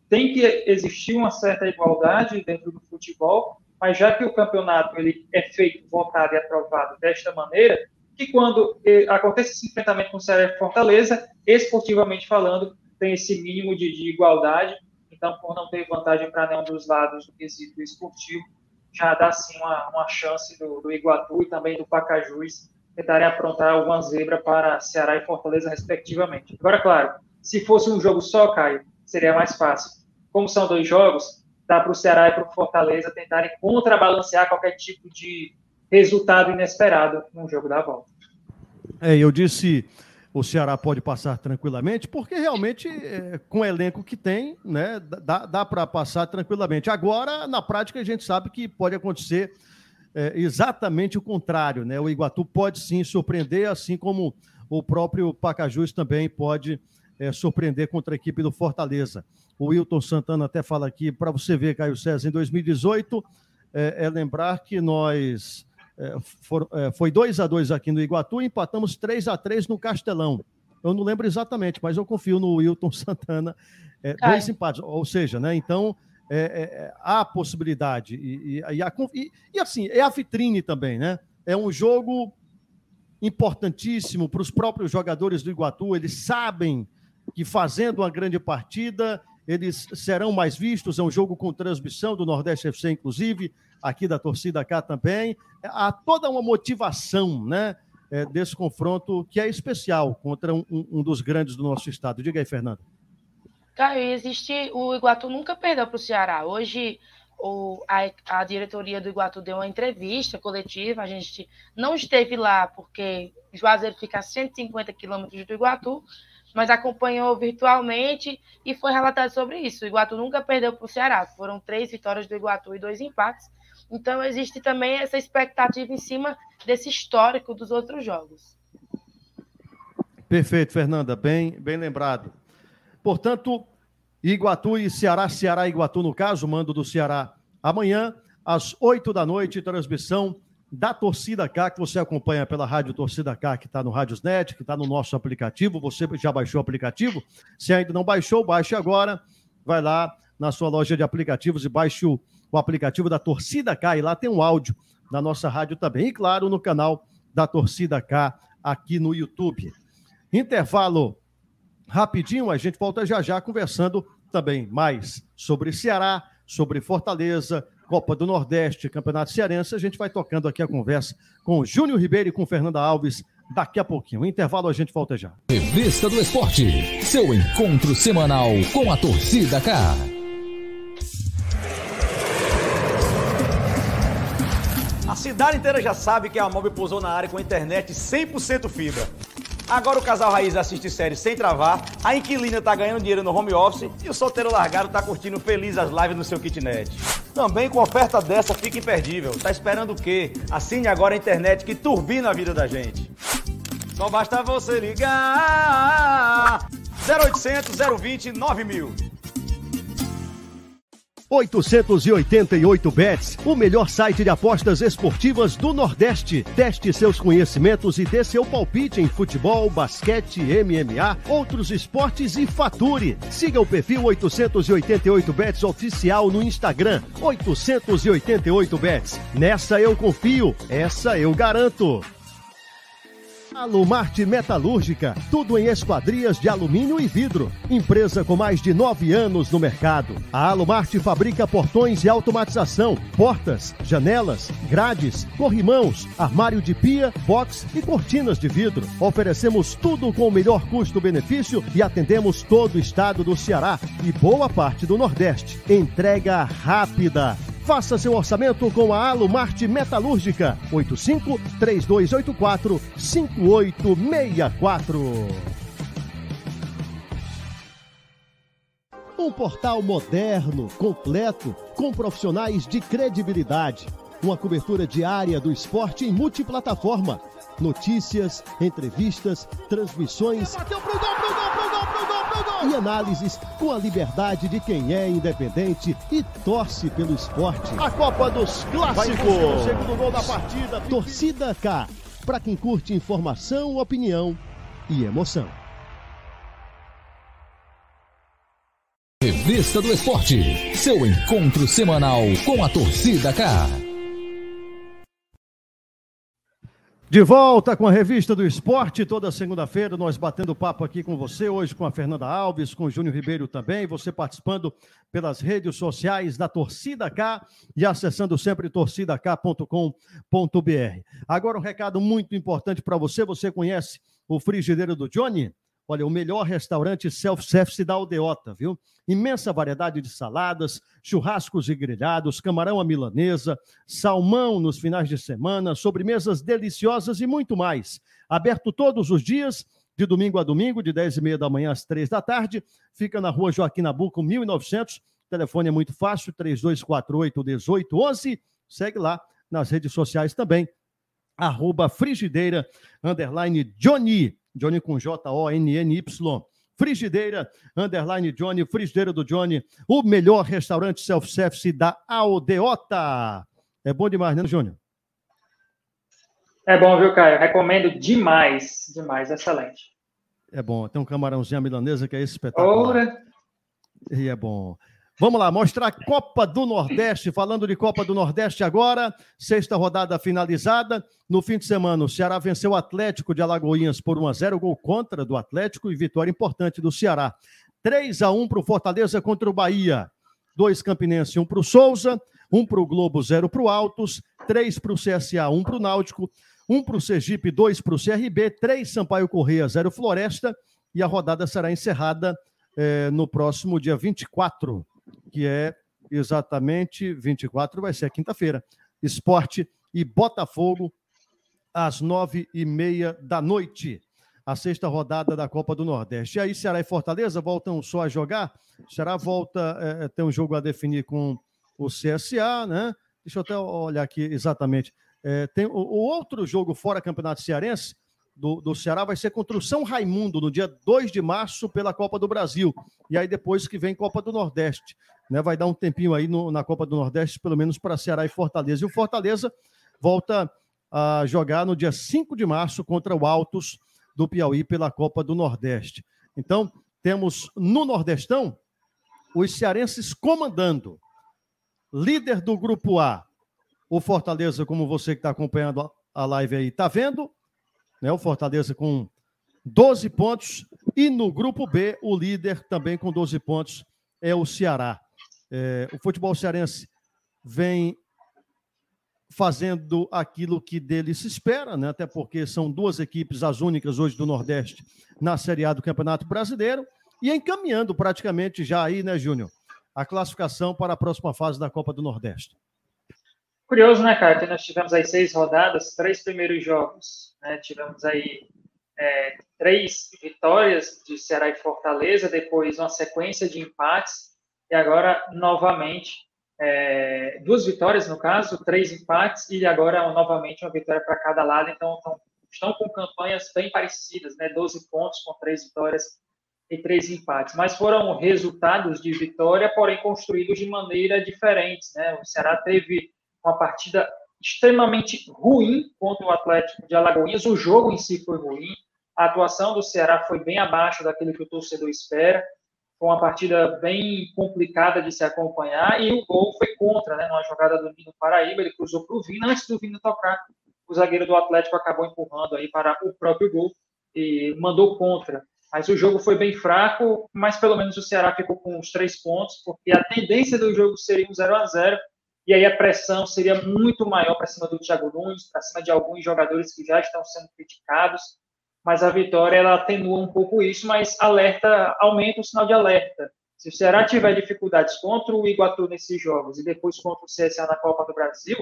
tem que existir uma certa igualdade dentro do futebol, mas já que o campeonato ele é feito, votado e aprovado desta maneira, que quando eh, acontece esse enfrentamento com o Ceará e Fortaleza, esportivamente falando, tem esse mínimo de, de igualdade. Então, por não ter vantagem para nenhum dos lados do quesito esportivo, já dá sim uma, uma chance do, do Iguatu e também do Pacajus tentarem aprontar alguma zebra para Ceará e Fortaleza, respectivamente. Agora, claro, se fosse um jogo só, Caio, seria mais fácil. Como são dois jogos, dá para o Ceará e para o Fortaleza tentarem contrabalancear qualquer tipo de resultado inesperado no jogo da volta. É, eu disse o Ceará pode passar tranquilamente, porque realmente, é, com o elenco que tem, né, dá, dá para passar tranquilamente. Agora, na prática, a gente sabe que pode acontecer é, exatamente o contrário, né? O Iguatu pode sim surpreender, assim como o próprio Pacajus também pode é, surpreender contra a equipe do Fortaleza. O Wilton Santana até fala aqui, para você ver, Caio César, em 2018, é, é lembrar que nós. É, for, é, foi 2 a 2 aqui no Iguatu e empatamos 3 a 3 no Castelão. Eu não lembro exatamente, mas eu confio no Wilton Santana. É, dois empates, ou seja, né? Então, é, é, é, há possibilidade. E, e, e, e, assim, é a vitrine também, né? É um jogo importantíssimo para os próprios jogadores do Iguatu. Eles sabem que fazendo uma grande partida, eles serão mais vistos. É um jogo com transmissão do Nordeste FC, inclusive, aqui da torcida cá também. Há toda uma motivação, né? É, desse confronto que é especial contra um, um dos grandes do nosso estado. Diga aí, Fernando. Caio, existe. O Iguatu nunca perdeu para o Ceará. Hoje o, a, a, diretoria do Iguatu deu uma entrevista coletiva. A gente não esteve lá porque Juazeiro fica a 150 quilômetros do Iguatu, mas acompanhou virtualmente e foi relatado sobre isso. O Iguatu nunca perdeu para o Ceará. Foram três vitórias do Iguatu e dois empates. Então existe também essa expectativa em cima desse histórico dos outros jogos. Perfeito, Fernanda. Bem, bem lembrado. Portanto, Iguatu e Ceará, Ceará e Iguatu, no caso, mando do Ceará amanhã, às 8 da noite, transmissão da Torcida K, que você acompanha pela Rádio Torcida K, que está no Rádiosnet, que está no nosso aplicativo. Você já baixou o aplicativo? Se ainda não baixou, baixe agora. Vai lá na sua loja de aplicativos e baixe o, o aplicativo da Torcida K. E lá tem um áudio da nossa rádio também. E claro, no canal da Torcida K aqui no YouTube. Intervalo rapidinho, a gente volta já já conversando também mais sobre Ceará, sobre Fortaleza, Copa do Nordeste, Campeonato Cearense. A gente vai tocando aqui a conversa com o Júnior Ribeiro e com Fernanda Alves daqui a pouquinho. O intervalo a gente volta já. Revista do Esporte, seu encontro semanal com a torcida cá. A cidade inteira já sabe que a Mob pousou na área com internet 100% fibra. Agora o casal raiz assiste série sem travar, a inquilina tá ganhando dinheiro no home office e o solteiro largado tá curtindo feliz as lives no seu kitnet. Também com oferta dessa fica imperdível. Tá esperando o quê? Assine agora a internet que turbina a vida da gente. Só basta você ligar 0800 020 9000. 888 Bets, o melhor site de apostas esportivas do Nordeste. Teste seus conhecimentos e dê seu palpite em futebol, basquete, MMA, outros esportes e fature. Siga o perfil 888 Bets oficial no Instagram. 888 Bets. Nessa eu confio, essa eu garanto. Alumarte Metalúrgica, tudo em esquadrias de alumínio e vidro. Empresa com mais de nove anos no mercado. A Alumarte fabrica portões e automatização, portas, janelas, grades, corrimãos, armário de pia, box e cortinas de vidro. Oferecemos tudo com o melhor custo-benefício e atendemos todo o estado do Ceará e boa parte do Nordeste. Entrega rápida. Faça seu orçamento com a Alumarte Metalúrgica. 85 3284 5864. Um portal moderno, completo, com profissionais de credibilidade. Uma cobertura diária do esporte em multiplataforma. Notícias, entrevistas, transmissões. Bateu pro gol, pro gol, pro E análises com a liberdade de quem é independente e torce pelo esporte. A Copa dos Clássicos. O segundo gol da partida. Torcida K. Para quem curte informação, opinião e emoção. Revista do Esporte, seu encontro semanal com a torcida K. De volta com a revista do esporte, toda segunda-feira, nós batendo papo aqui com você, hoje com a Fernanda Alves, com o Júnior Ribeiro também, você participando pelas redes sociais da Torcida K e acessando sempre torcidak.com.br. Agora um recado muito importante para você, você conhece o Frigideiro do Johnny? Olha, o melhor restaurante self-service da Aldeota, viu? Imensa variedade de saladas, churrascos e grelhados, camarão à milanesa, salmão nos finais de semana, sobremesas deliciosas e muito mais. Aberto todos os dias, de domingo a domingo, de 10 e meia da manhã às 3 da tarde. Fica na rua Joaquim Nabuco, 1900. O telefone é muito fácil, 3248-1811. Segue lá nas redes sociais também, arroba frigideira, underline Johnny. Johnny com J-O-N-N-Y. Frigideira, underline Johnny, Frigideira do Johnny, o melhor restaurante self-service da Aldeota. É bom demais, né, Júnior? É bom, viu, Caio? Recomendo demais, demais, excelente. É bom, tem um camarãozinho à milanesa que é espetacular. Ora. E é bom. Vamos lá, mostrar a Copa do Nordeste. Falando de Copa do Nordeste agora, sexta rodada finalizada. No fim de semana, o Ceará venceu o Atlético de Alagoinhas por 1 a 0 gol contra do Atlético e vitória importante do Ceará. 3 a 1 para o Fortaleza contra o Bahia. Dois Campinense, um para o Souza, um para o Globo, zero para o Altos, três para o CSA, um para o Náutico, um para o Sergipe, dois para o CRB, três Sampaio Correia, zero Floresta. E a rodada será encerrada eh, no próximo dia 24 que é exatamente 24, vai ser quinta-feira. Esporte e Botafogo, às nove e meia da noite. A sexta rodada da Copa do Nordeste. E aí, Ceará e Fortaleza voltam só a jogar. Ceará volta é, ter um jogo a definir com o CSA, né? Deixa eu até olhar aqui exatamente. É, tem o, o, outro jogo fora Campeonato Cearense do, do Ceará vai ser contra o São Raimundo, no dia 2 de março, pela Copa do Brasil. E aí depois que vem Copa do Nordeste. Né? Vai dar um tempinho aí no, na Copa do Nordeste, pelo menos para Ceará e Fortaleza. E o Fortaleza volta a jogar no dia 5 de março contra o Altos do Piauí pela Copa do Nordeste. Então, temos no Nordestão os cearenses comandando. Líder do grupo A, o Fortaleza, como você que está acompanhando a live aí, está vendo, né? O Fortaleza com 12 pontos. E no grupo B, o líder também com 12 pontos é o Ceará. É, o futebol cearense vem fazendo aquilo que dele se espera, né? até porque são duas equipes as únicas hoje do Nordeste na Série A do Campeonato Brasileiro e encaminhando praticamente já aí, né, Júnior, a classificação para a próxima fase da Copa do Nordeste. Curioso, né, cara, nós tivemos aí seis rodadas, três primeiros jogos, né? tivemos aí é, três vitórias de Ceará e Fortaleza, depois uma sequência de empates, e agora, novamente, é, duas vitórias, no caso, três empates, e agora, novamente, uma vitória para cada lado. Então, estão, estão com campanhas bem parecidas, né? 12 pontos com três vitórias e três empates. Mas foram resultados de vitória, porém construídos de maneira diferente. Né? O Ceará teve uma partida extremamente ruim contra o Atlético de Alagoinhas. O jogo em si foi ruim. A atuação do Ceará foi bem abaixo daquilo que o torcedor espera. Foi uma partida bem complicada de se acompanhar e o gol foi contra, né? Numa jogada do Nino Paraíba, ele cruzou para o Vina antes do Vina tocar o zagueiro do Atlético acabou empurrando aí para o próprio gol e mandou contra. Mas o jogo foi bem fraco, mas pelo menos o Ceará ficou com os três pontos, porque a tendência do jogo seria um 0 a 0 e aí a pressão seria muito maior para cima do Thiago Nunes, para cima de alguns jogadores que já estão sendo criticados, mas a vitória ela atenua um pouco isso, mas alerta, aumenta o sinal de alerta. Se o Ceará tiver dificuldades contra o Iguatu nesses jogos e depois contra o CSA na Copa do Brasil,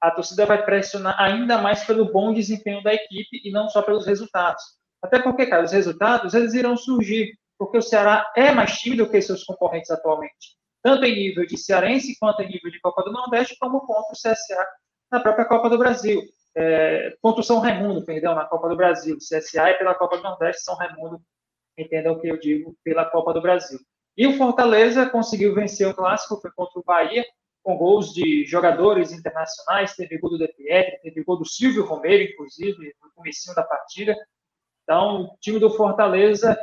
a torcida vai pressionar ainda mais pelo bom desempenho da equipe e não só pelos resultados. Até porque, cara, os resultados eles irão surgir, porque o Ceará é mais tímido que seus concorrentes atualmente, tanto em nível de cearense quanto em nível de Copa do Nordeste, como contra o CSA na própria Copa do Brasil. É, contra o São Raimundo, perdão, na Copa do Brasil. CSA é pela Copa do Nordeste, São Raimundo, entendam o que eu digo, pela Copa do Brasil. E o Fortaleza conseguiu vencer o clássico, foi contra o Bahia, com gols de jogadores internacionais, teve gol do Pietri, teve gol do Silvio Romero, inclusive, no começo da partida. Então, o time do Fortaleza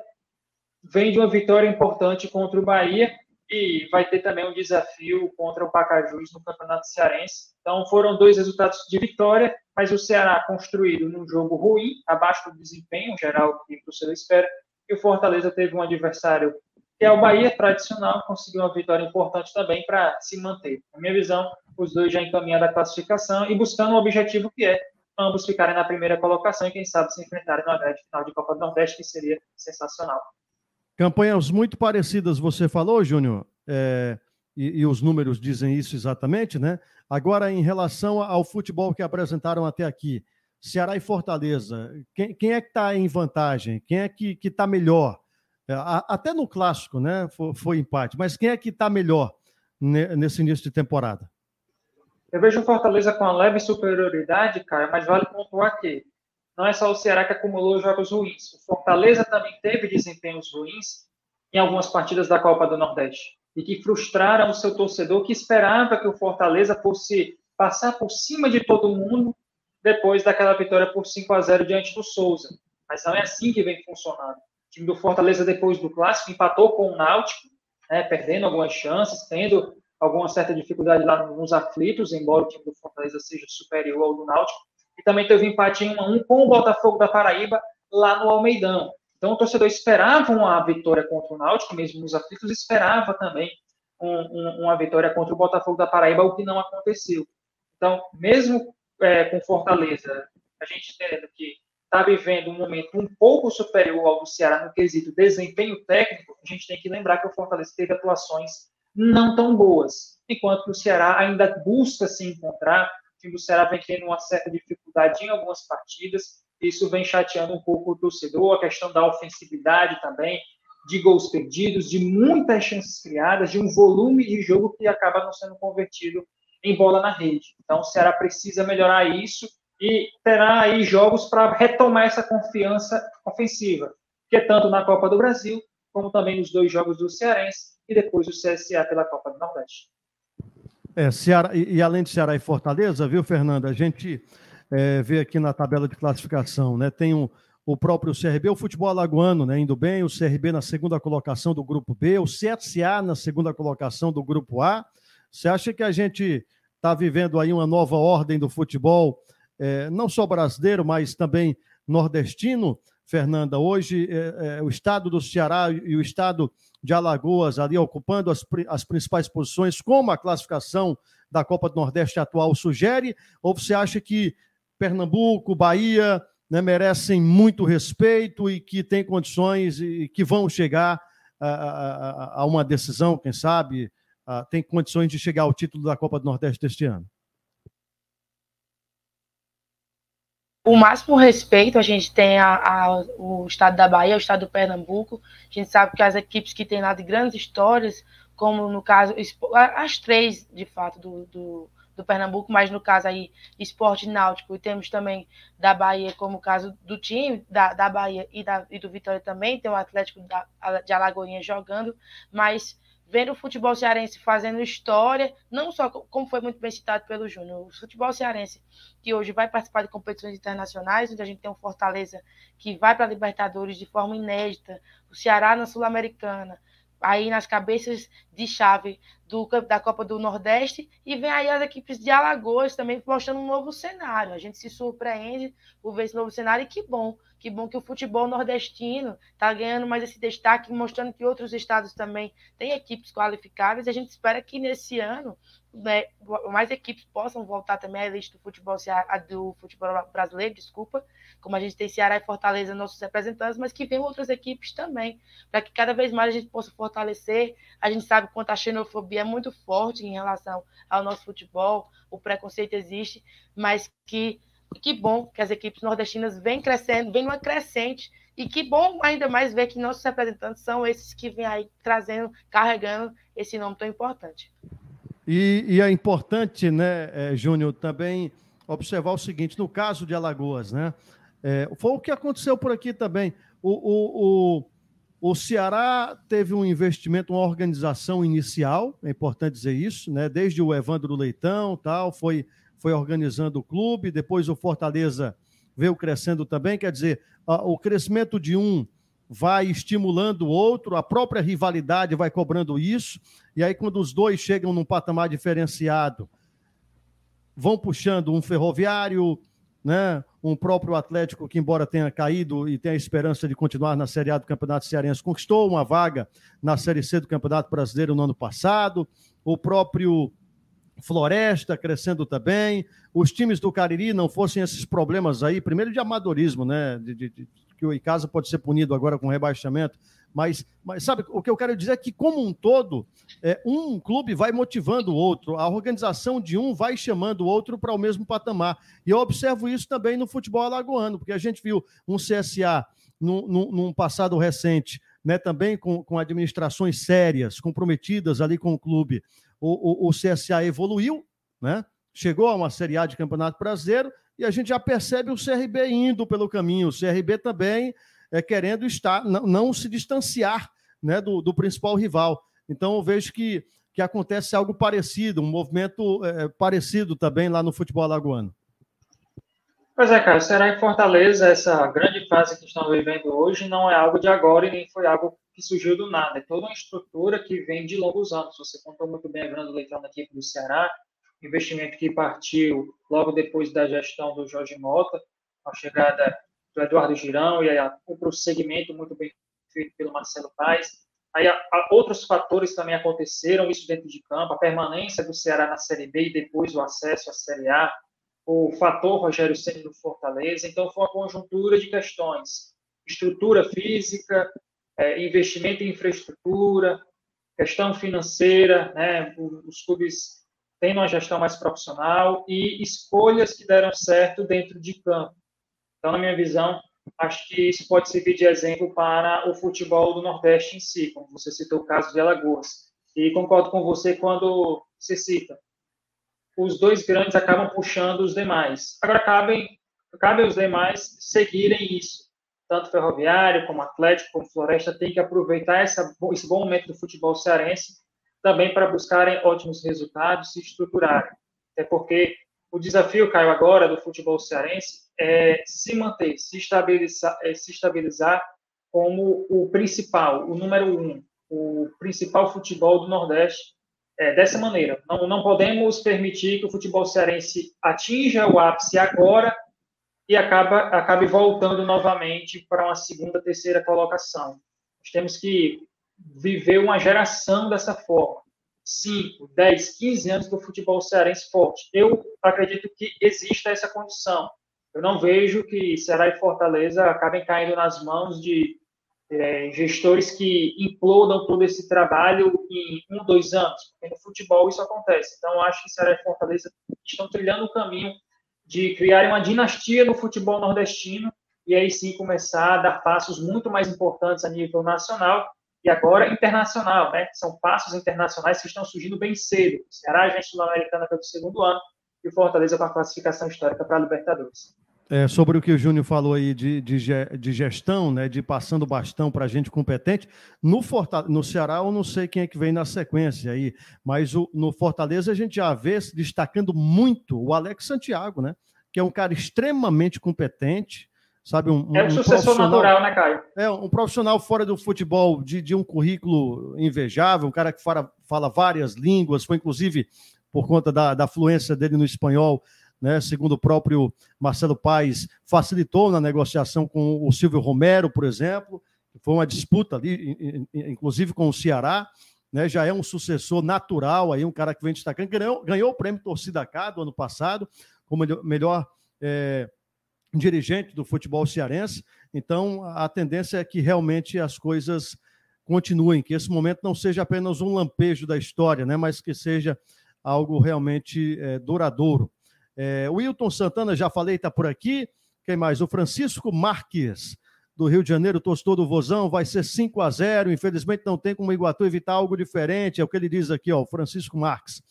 vem de uma vitória importante contra o Bahia e vai ter também um desafio contra o Pacajus no Campeonato Cearense. Então, foram dois resultados de vitória, mas o Ceará construído num jogo ruim, abaixo do desempenho geral que o torcedor espera, e o Fortaleza teve um adversário que é o Bahia tradicional, conseguiu uma vitória importante também para se manter. Na minha visão, os dois já encaminhando a classificação e buscando um objetivo que é ambos ficarem na primeira colocação e, quem sabe, se enfrentarem na grande final de Copa do Nordeste, que seria sensacional. Campanhas muito parecidas, você falou, Júnior, é, e, e, os números dizem isso exatamente, né? Agora, em relação ao futebol que apresentaram até aqui, Ceará e Fortaleza, quem, quem é que está em vantagem? Quem é que está melhor? É, até no clássico, né? Foi, foi empate, mas quem é que está melhor nesse início de temporada? Eu vejo o Fortaleza com uma leve superioridade, cara, mas vale pontuar que não é só o Ceará que acumulou jogos ruins. O Fortaleza também teve desempenhos ruins em algumas partidas da Copa do Nordeste e que frustraram o seu torcedor que esperava que o Fortaleza fosse passar por cima de todo mundo depois daquela vitória por 5 a 0 diante do Souza. Mas não é assim que vem funcionando. O time do Fortaleza, depois do clássico, empatou com o Náutico, né, perdendo algumas chances, tendo alguma certa dificuldade lá nos aflitos, embora o time do Fortaleza seja superior ao do Náutico, e também teve empate em 1 a 1 com o Botafogo da Paraíba lá no Almeidão. Então o torcedor esperava uma vitória contra o Náutico, mesmo nos aflitos, esperava também um, um, uma vitória contra o Botafogo da Paraíba, o que não aconteceu. Então, mesmo é, com Fortaleza, a gente entendendo que está vivendo um momento um pouco superior ao do Ceará no quesito desempenho técnico, a gente tem que lembrar que o Fortaleza teve atuações não tão boas. Enquanto o Ceará ainda busca se encontrar, time do Ceará vem tendo uma certa dificuldade em algumas partidas, isso vem chateando um pouco o torcedor, a questão da ofensividade também, de gols perdidos, de muitas chances criadas, de um volume de jogo que acaba não sendo convertido em bola na rede. Então o Ceará precisa melhorar isso e terá aí jogos para retomar essa confiança ofensiva, que é tanto na Copa do Brasil, como também nos dois jogos do Cearense, e depois o CSA pela Copa do Nordeste. É, Ceará, e, e, além de Ceará e Fortaleza, viu, Fernanda? A gente é, vê aqui na tabela de classificação, né? Tem um, o próprio CRB, o futebol alagoano, né? Indo bem, o CRB na segunda colocação do grupo B, o CSA na segunda colocação do grupo A. Você acha que a gente está vivendo aí uma nova ordem do futebol, é, não só brasileiro, mas também nordestino? Fernanda, hoje é, é, o estado do Ceará e o estado de Alagoas ali ocupando as, as principais posições, como a classificação da Copa do Nordeste atual sugere? Ou você acha que Pernambuco, Bahia né, merecem muito respeito e que têm condições e que vão chegar a, a, a uma decisão, quem sabe, a, tem condições de chegar ao título da Copa do Nordeste deste ano? O máximo respeito a gente tem a, a, o estado da Bahia, o estado do Pernambuco. A gente sabe que as equipes que têm lá de grandes histórias, como no caso, as três, de fato, do, do, do Pernambuco, mas no caso aí, esporte náutico, e temos também da Bahia, como o caso do time da, da Bahia e, da, e do Vitória também, tem o Atlético da, de Alagoinha jogando, mas vendo o futebol cearense fazendo história, não só como foi muito bem citado pelo Júnior, o futebol cearense que hoje vai participar de competições internacionais, onde a gente tem um Fortaleza que vai para a Libertadores de forma inédita, o Ceará na Sul-Americana, aí nas cabeças de chave do, da Copa do Nordeste e vem aí as equipes de Alagoas também mostrando um novo cenário. A gente se surpreende por ver esse novo cenário e que bom, que bom que o futebol nordestino está ganhando mais esse destaque, mostrando que outros estados também têm equipes qualificadas e a gente espera que nesse ano né, mais equipes possam voltar também à elite do futebol, do futebol brasileiro, desculpa, como a gente tem Ceará e Fortaleza, nossos representantes, mas que venham outras equipes também, para que cada vez mais a gente possa fortalecer. A gente sabe quanto a xenofobia é muito forte em relação ao nosso futebol, o preconceito existe, mas que que bom que as equipes nordestinas vêm crescendo, vêm numa crescente, e que bom ainda mais ver que nossos representantes são esses que vêm aí trazendo, carregando esse nome tão importante. E, e é importante, né, é, Júnior, também observar o seguinte: no caso de Alagoas, né, é, foi o que aconteceu por aqui também. O, o, o, o Ceará teve um investimento, uma organização inicial, é importante dizer isso, né, desde o Evandro Leitão, tal, foi, foi organizando o clube, depois o Fortaleza veio crescendo também, quer dizer, o crescimento de um vai estimulando o outro, a própria rivalidade vai cobrando isso, e aí quando os dois chegam num patamar diferenciado, vão puxando um ferroviário, né, um próprio Atlético que, embora tenha caído e tenha a esperança de continuar na Série A do Campeonato Cearense, conquistou uma vaga na Série C do Campeonato Brasileiro no ano passado, o próprio Floresta crescendo também, os times do Cariri não fossem esses problemas aí, primeiro de amadorismo, né, de, de, que o Icasa pode ser punido agora com rebaixamento, mas, mas sabe, o que eu quero dizer é que, como um todo, é, um clube vai motivando o outro, a organização de um vai chamando o outro para o mesmo patamar. E eu observo isso também no futebol alagoano, porque a gente viu um CSA num, num passado recente, né, também com, com administrações sérias, comprometidas ali com o clube. O, o, o CSA evoluiu, né? chegou a uma Série A de Campeonato Brasileiro e a gente já percebe o CRB indo pelo caminho, o CRB também é, querendo estar, não, não se distanciar né, do, do, principal rival. Então eu vejo que, que acontece algo parecido, um movimento é, parecido também lá no futebol alagoano. Pois é, cara, será em Fortaleza essa grande fase que estão vivendo hoje não é algo de agora e nem foi algo que surgiu do nada. É toda uma estrutura que vem de longos anos. Você contou muito bem a grande Leitão equipe do Ceará, investimento que partiu logo depois da gestão do Jorge Mota, a chegada do Eduardo Girão e o prosseguimento muito bem feito pelo Marcelo Paes. Aí a, a, outros fatores também aconteceram, isso dentro de campo, a permanência do Ceará na Série B e depois o acesso à Série A, o fator Rogério Ceni do Fortaleza. Então foi uma conjuntura de questões: estrutura física, é, investimento em infraestrutura, questão financeira, né? Os clubes tendo uma gestão mais profissional e escolhas que deram certo dentro de campo. Então, na minha visão, acho que isso pode servir de exemplo para o futebol do Nordeste em si, como você citou o caso de Alagoas. E concordo com você quando você cita. Os dois grandes acabam puxando os demais. Agora, cabem, cabe aos demais seguirem isso. Tanto Ferroviário, como Atlético, como Floresta, tem que aproveitar essa, esse bom momento do futebol cearense também para buscarem ótimos resultados, se estruturarem. Até porque o desafio, Caio, agora do futebol cearense é se manter, se estabilizar, é se estabilizar como o principal, o número um, o principal futebol do Nordeste é, dessa maneira. Não, não podemos permitir que o futebol cearense atinja o ápice agora e acaba, acabe voltando novamente para uma segunda, terceira colocação. Nós temos que viver uma geração dessa forma. 5, 10, 15 anos do futebol cearense forte. Eu acredito que exista essa condição. Eu não vejo que Ceará e Fortaleza acabem caindo nas mãos de é, gestores que implodam todo esse trabalho em um, dois anos, porque no futebol isso acontece. Então, acho que Ceará e Fortaleza estão trilhando o caminho de criar uma dinastia no futebol nordestino e aí sim começar a dar passos muito mais importantes a nível nacional e agora internacional, né? São passos internacionais que estão surgindo bem cedo. O Ceará já é sul-americana pelo segundo ano e o Fortaleza com a classificação histórica para a Libertadores. É, sobre o que o Júnior falou aí de, de, de gestão, né, de passando bastão para gente competente, no, Fortaleza, no Ceará eu não sei quem é que vem na sequência aí, mas o, no Fortaleza a gente já vê se destacando muito o Alex Santiago, né, que é um cara extremamente competente, sabe? Um, é o um sucessor natural, né, Caio? É, um profissional fora do futebol, de, de um currículo invejável, um cara que fala, fala várias línguas, foi inclusive por conta da, da fluência dele no espanhol, né, segundo o próprio Marcelo Paes, facilitou na negociação com o Silvio Romero, por exemplo, foi uma disputa ali, inclusive com o Ceará, né, já é um sucessor natural, aí um cara que vem destacando, ganhou, ganhou o prêmio Torcida K do ano passado, como melhor é, dirigente do futebol cearense. Então, a tendência é que realmente as coisas continuem, que esse momento não seja apenas um lampejo da história, né, mas que seja algo realmente é, duradouro. É, Wilton Santana, já falei, está por aqui. Quem mais? O Francisco Marques, do Rio de Janeiro, tostou do Vozão, vai ser 5 a 0 Infelizmente não tem como o Iguatu evitar algo diferente, é o que ele diz aqui, ó, o Francisco Marques.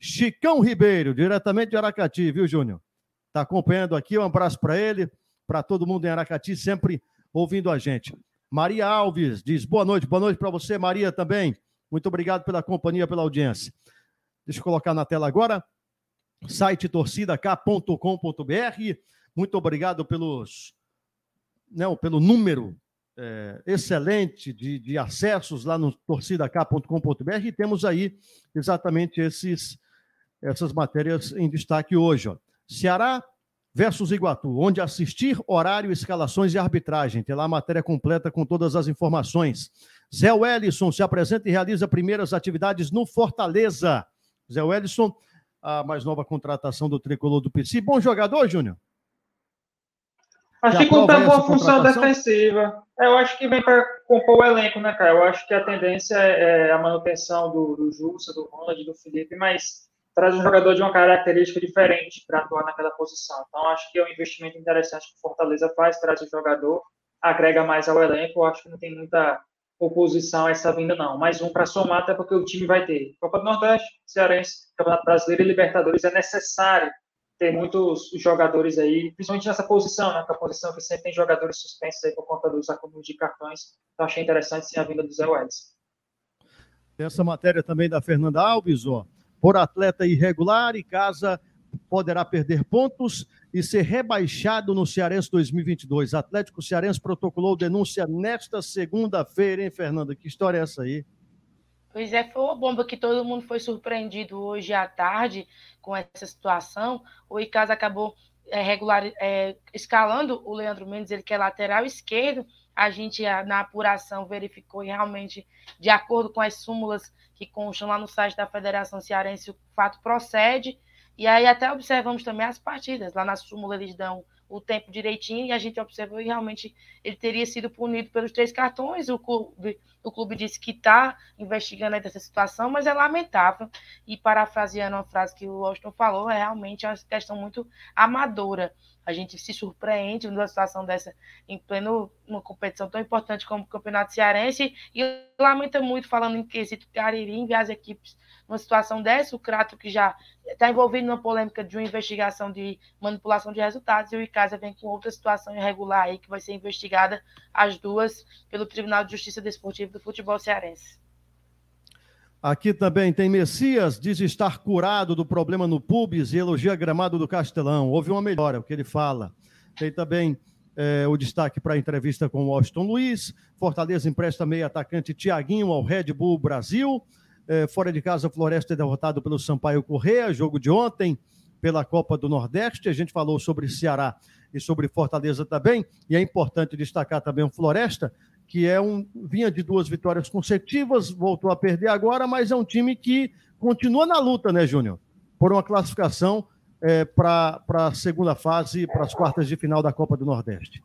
Chicão Ribeiro, diretamente de Aracati, viu, Júnior? Está acompanhando aqui, um abraço para ele, para todo mundo em Aracati, sempre ouvindo a gente. Maria Alves diz: boa noite, boa noite para você, Maria, também. Muito obrigado pela companhia, pela audiência. Deixa eu colocar na tela agora, site torcidak.com.br. Muito obrigado pelos, não, pelo número é, excelente de, de acessos lá no torcidak.com.br e temos aí exatamente esses essas matérias em destaque hoje. Ó. Ceará versus Iguatu, onde assistir, horário, escalações e arbitragem. Tem lá a matéria completa com todas as informações. Zé Wellison se apresenta e realiza primeiras atividades no Fortaleza. Zé Wellison, a mais nova contratação do tricolor do PC. Bom jogador, Júnior? Acho que cumpre uma boa função defensiva. É, eu acho que vem para compor o elenco, né, cara? Eu acho que a tendência é, é a manutenção do, do Jussa, do Ronald, do Felipe, mas traz um jogador de uma característica diferente para atuar naquela posição. Então, acho que é um investimento interessante que o Fortaleza faz, traz o jogador, agrega mais ao elenco. Eu acho que não tem muita oposição a essa vinda, não. Mais um para somar, até porque o time vai ter Copa do Nordeste, Cearense, Campeonato Brasileiro e Libertadores. É necessário ter muitos jogadores aí, principalmente nessa posição, né? Que é a posição que sempre tem jogadores suspensos aí por conta dos acúmulos de cartões. Então, achei interessante sim a vinda do Zé Welles. Essa matéria também da Fernanda Alves, ó por atleta irregular e casa poderá perder pontos e ser rebaixado no Cearense 2022. Atlético Cearense protocolou denúncia nesta segunda-feira, hein, Fernanda? Que história é essa aí? Pois é, foi uma bomba que todo mundo foi surpreendido hoje à tarde com essa situação. O Icasa acabou é, regular, é, escalando o Leandro Mendes, ele que é lateral esquerdo. A gente, na apuração, verificou e realmente, de acordo com as súmulas que constam lá no site da Federação Cearense, o fato procede. E aí até observamos também as partidas. Lá na súmula eles dão o tempo direitinho e a gente observou e realmente ele teria sido punido pelos três cartões. O clube, o clube disse que está investigando essa situação, mas é lamentável. E parafraseando uma frase que o Austin falou, é realmente uma questão muito amadora. A gente se surpreende numa situação dessa em pleno uma competição tão importante como o Campeonato Cearense e lamenta muito falando em quesito Cariri enviar as equipes numa situação dessa, o Crato que já está envolvido numa polêmica de uma investigação de manipulação de resultados e o Icasa vem com outra situação irregular aí que vai ser investigada as duas pelo Tribunal de Justiça Desportiva do Futebol Cearense. Aqui também tem Messias, diz estar curado do problema no pubis e elogia gramado do Castelão. Houve uma melhora, é o que ele fala. Tem também é, o destaque para a entrevista com o Austin Luiz. Fortaleza empresta meio atacante Tiaguinho ao Red Bull Brasil. É, fora de casa, Floresta é derrotado pelo Sampaio Correia, jogo de ontem pela Copa do Nordeste. A gente falou sobre Ceará e sobre Fortaleza também. E é importante destacar também o Floresta, que é um vinha de duas vitórias consecutivas, voltou a perder agora, mas é um time que continua na luta, né, Júnior? Por uma classificação é, para a segunda fase, para as quartas de final da Copa do Nordeste.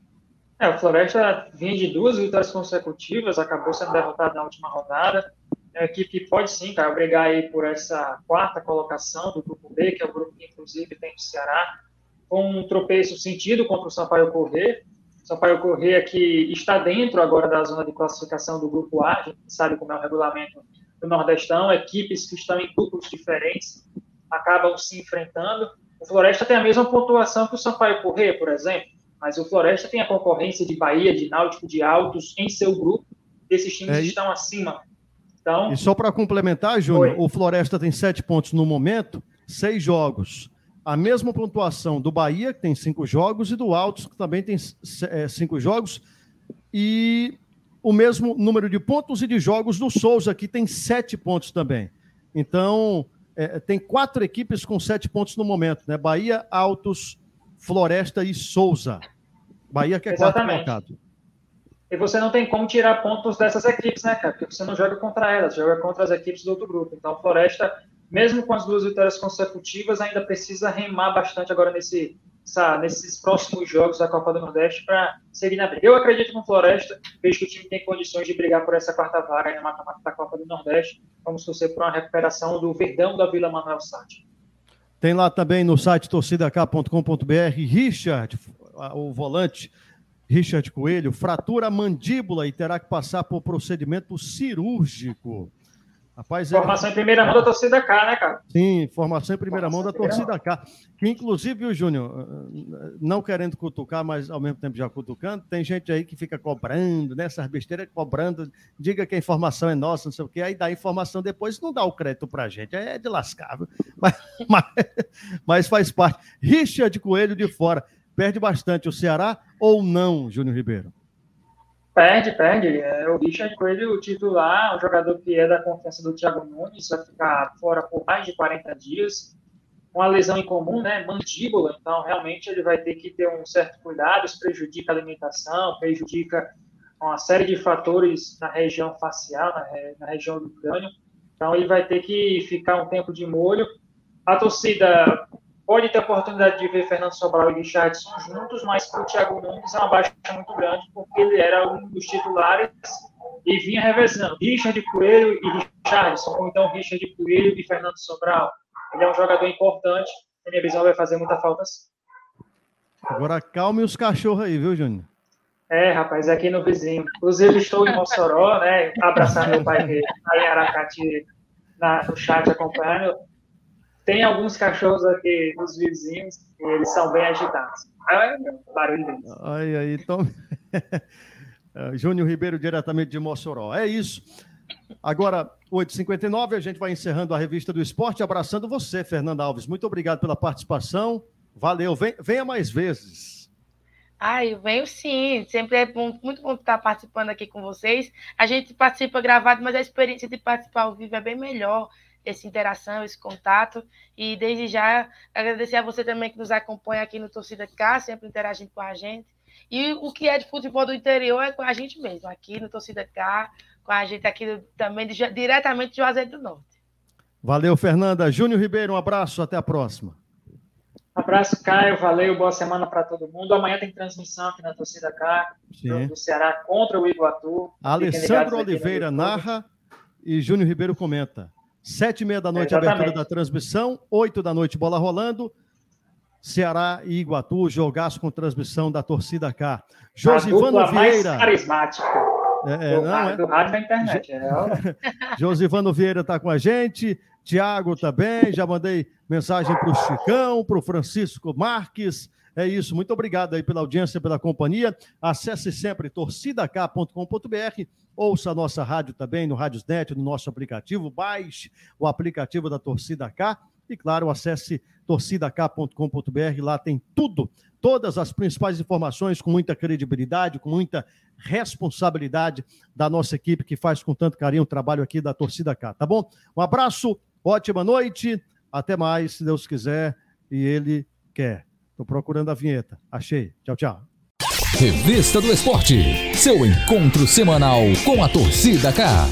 É, o Floresta vinha de duas vitórias consecutivas, acabou sendo derrotado na última rodada. É uma equipe que pode sim, cara, brigar aí por essa quarta colocação do grupo B, que é o grupo que inclusive tem o Ceará, com um tropeço sentido contra o Sampaio Corrêa, Sampaio Corrêa, que está dentro agora da zona de classificação do Grupo A, a gente sabe como é o regulamento do Nordestão, equipes que estão em grupos diferentes acabam se enfrentando. O Floresta tem a mesma pontuação que o Sampaio Corrêa, por exemplo, mas o Floresta tem a concorrência de Bahia, de Náutico, de Altos em seu grupo, esses times é, estão acima. Então, e só para complementar, Júnior, o Floresta tem sete pontos no momento, seis jogos. a mesma pontuação do Bahia, que tem cinco jogos, e do Altos, que também tem é, cinco jogos, e o mesmo número de pontos e de jogos do Souza, que tem sete pontos também. Então, é, tem quatro equipes com sete pontos no momento, né? Bahia, Altos, Floresta e Souza. Bahia que é Exatamente. quarto colocado. E você não tem como tirar pontos dessas equipes, né, cara? Porque você não joga contra elas, joga contra as equipes do outro grupo. Então, Floresta mesmo com as duas vitórias consecutivas, ainda precisa remar bastante agora nesse, nesses próximos jogos da Copa do Nordeste para seguir na briga. Eu acredito no Floresta, vejo que o time tem condições de brigar por essa quarta vaga na mata-mata da Copa do Nordeste. Vamos torcer por uma recuperação do Verdão da Vila Manuel Sati. Tem lá também no site torcidak.com.br Richard, o volante Richard Coelho, fratura a mandíbula e terá que passar por procedimento cirúrgico. Rapaz, Informação é... em primeira mão da torcida K, né, cara? Sim, informação em primeira mão da torcida K. Que, inclusive, o Júnior, não querendo cutucar, mas ao mesmo tempo já cutucando, tem gente aí que fica cobrando, né? Essas besteiras cobrando, diga que a informação é nossa, não sei o quê, aí dá a informação depois não dá o crédito pra gente. É de lascar? Mas, mas, mas faz parte. Richard Coelho de fora. Perde bastante o Ceará ou não, Júnior Ribeiro? Perde, perde. É, o Richard Coelho, titular, um jogador que é da confiança do Thiago Nunes, vai ficar fora por mais de 40 dias. Uma lesão incomum, né? Mandíbula, então realmente ele vai ter que ter um certo cuidado. Isso prejudica a alimentação, prejudica uma série de fatores na região facial, na, na região do crânio. Então ele vai ter que ficar um tempo de molho. A torcida pode ter a oportunidade de ver Fernando Sobral e Richardson juntos, mas para o Thiago Nunes é uma baixa muito grande, porque ele era um dos titulares e vinha revezando Richard Coelho e Richardson, ou então Richard Coelho e Fernando Sobral. Ele é um jogador importante, na minha visão vai fazer muita falta sim. Agora calme os cachorros aí, viu, Júnior? É, rapaz, é aqui no vizinho. Inclusive, estou em Mossoró, né? Abraçar meu pai aí em Aracati na, no chat acompanhando. Tem alguns cachorros aqui nos vizinhos e eles são bem agitados. É barulho deles. Aí, aí, então. Júnior Ribeiro, diretamente de Mossoró. É isso. Agora, 8h59, a gente vai encerrando a revista do esporte, abraçando você, Fernanda Alves. Muito obrigado pela participação. Valeu. Venha mais vezes. Ah, eu venho sim. Sempre é bom, muito bom estar participando aqui com vocês. A gente participa gravado, mas a experiência de participar ao vivo é bem melhor essa interação, esse contato. E desde já agradecer a você também que nos acompanha aqui no Torcida K, sempre interagindo com a gente. E o que é de futebol do interior é com a gente mesmo, aqui no Torcida K, com a gente aqui também de, diretamente de Juazeiro do Norte. Valeu, Fernanda. Júnior Ribeiro, um abraço, até a próxima. Um abraço, Caio. Valeu, boa semana para todo mundo. Amanhã tem transmissão aqui na Torcida K, do Ceará contra o Iguatu. Alessandro Oliveira narra e Júnior Ribeiro comenta. Sete e meia da noite, é, abertura da transmissão. Oito da noite, bola rolando. Ceará e Iguatu, jogaço com transmissão da torcida cá. Josivano Vieira. Mais carismática. É, é, do, não, é? do rádio da internet. É. Josivano Vieira está com a gente. Tiago também. Já mandei mensagem para o Chicão, para o Francisco Marques. É isso. Muito obrigado aí pela audiência, pela companhia. Acesse sempre torcidak.com.br Ouça a nossa rádio também no Rádiosnet, no nosso aplicativo. Baixe o aplicativo da Torcida K. E, claro, acesse torcidak.com.br. Lá tem tudo, todas as principais informações com muita credibilidade, com muita responsabilidade da nossa equipe que faz com tanto carinho o trabalho aqui da Torcida K, tá bom? Um abraço, ótima noite, até mais, se Deus quiser e Ele quer. Estou procurando a vinheta. Achei. Tchau, tchau. Revista do Esporte, seu encontro semanal com a torcida cá.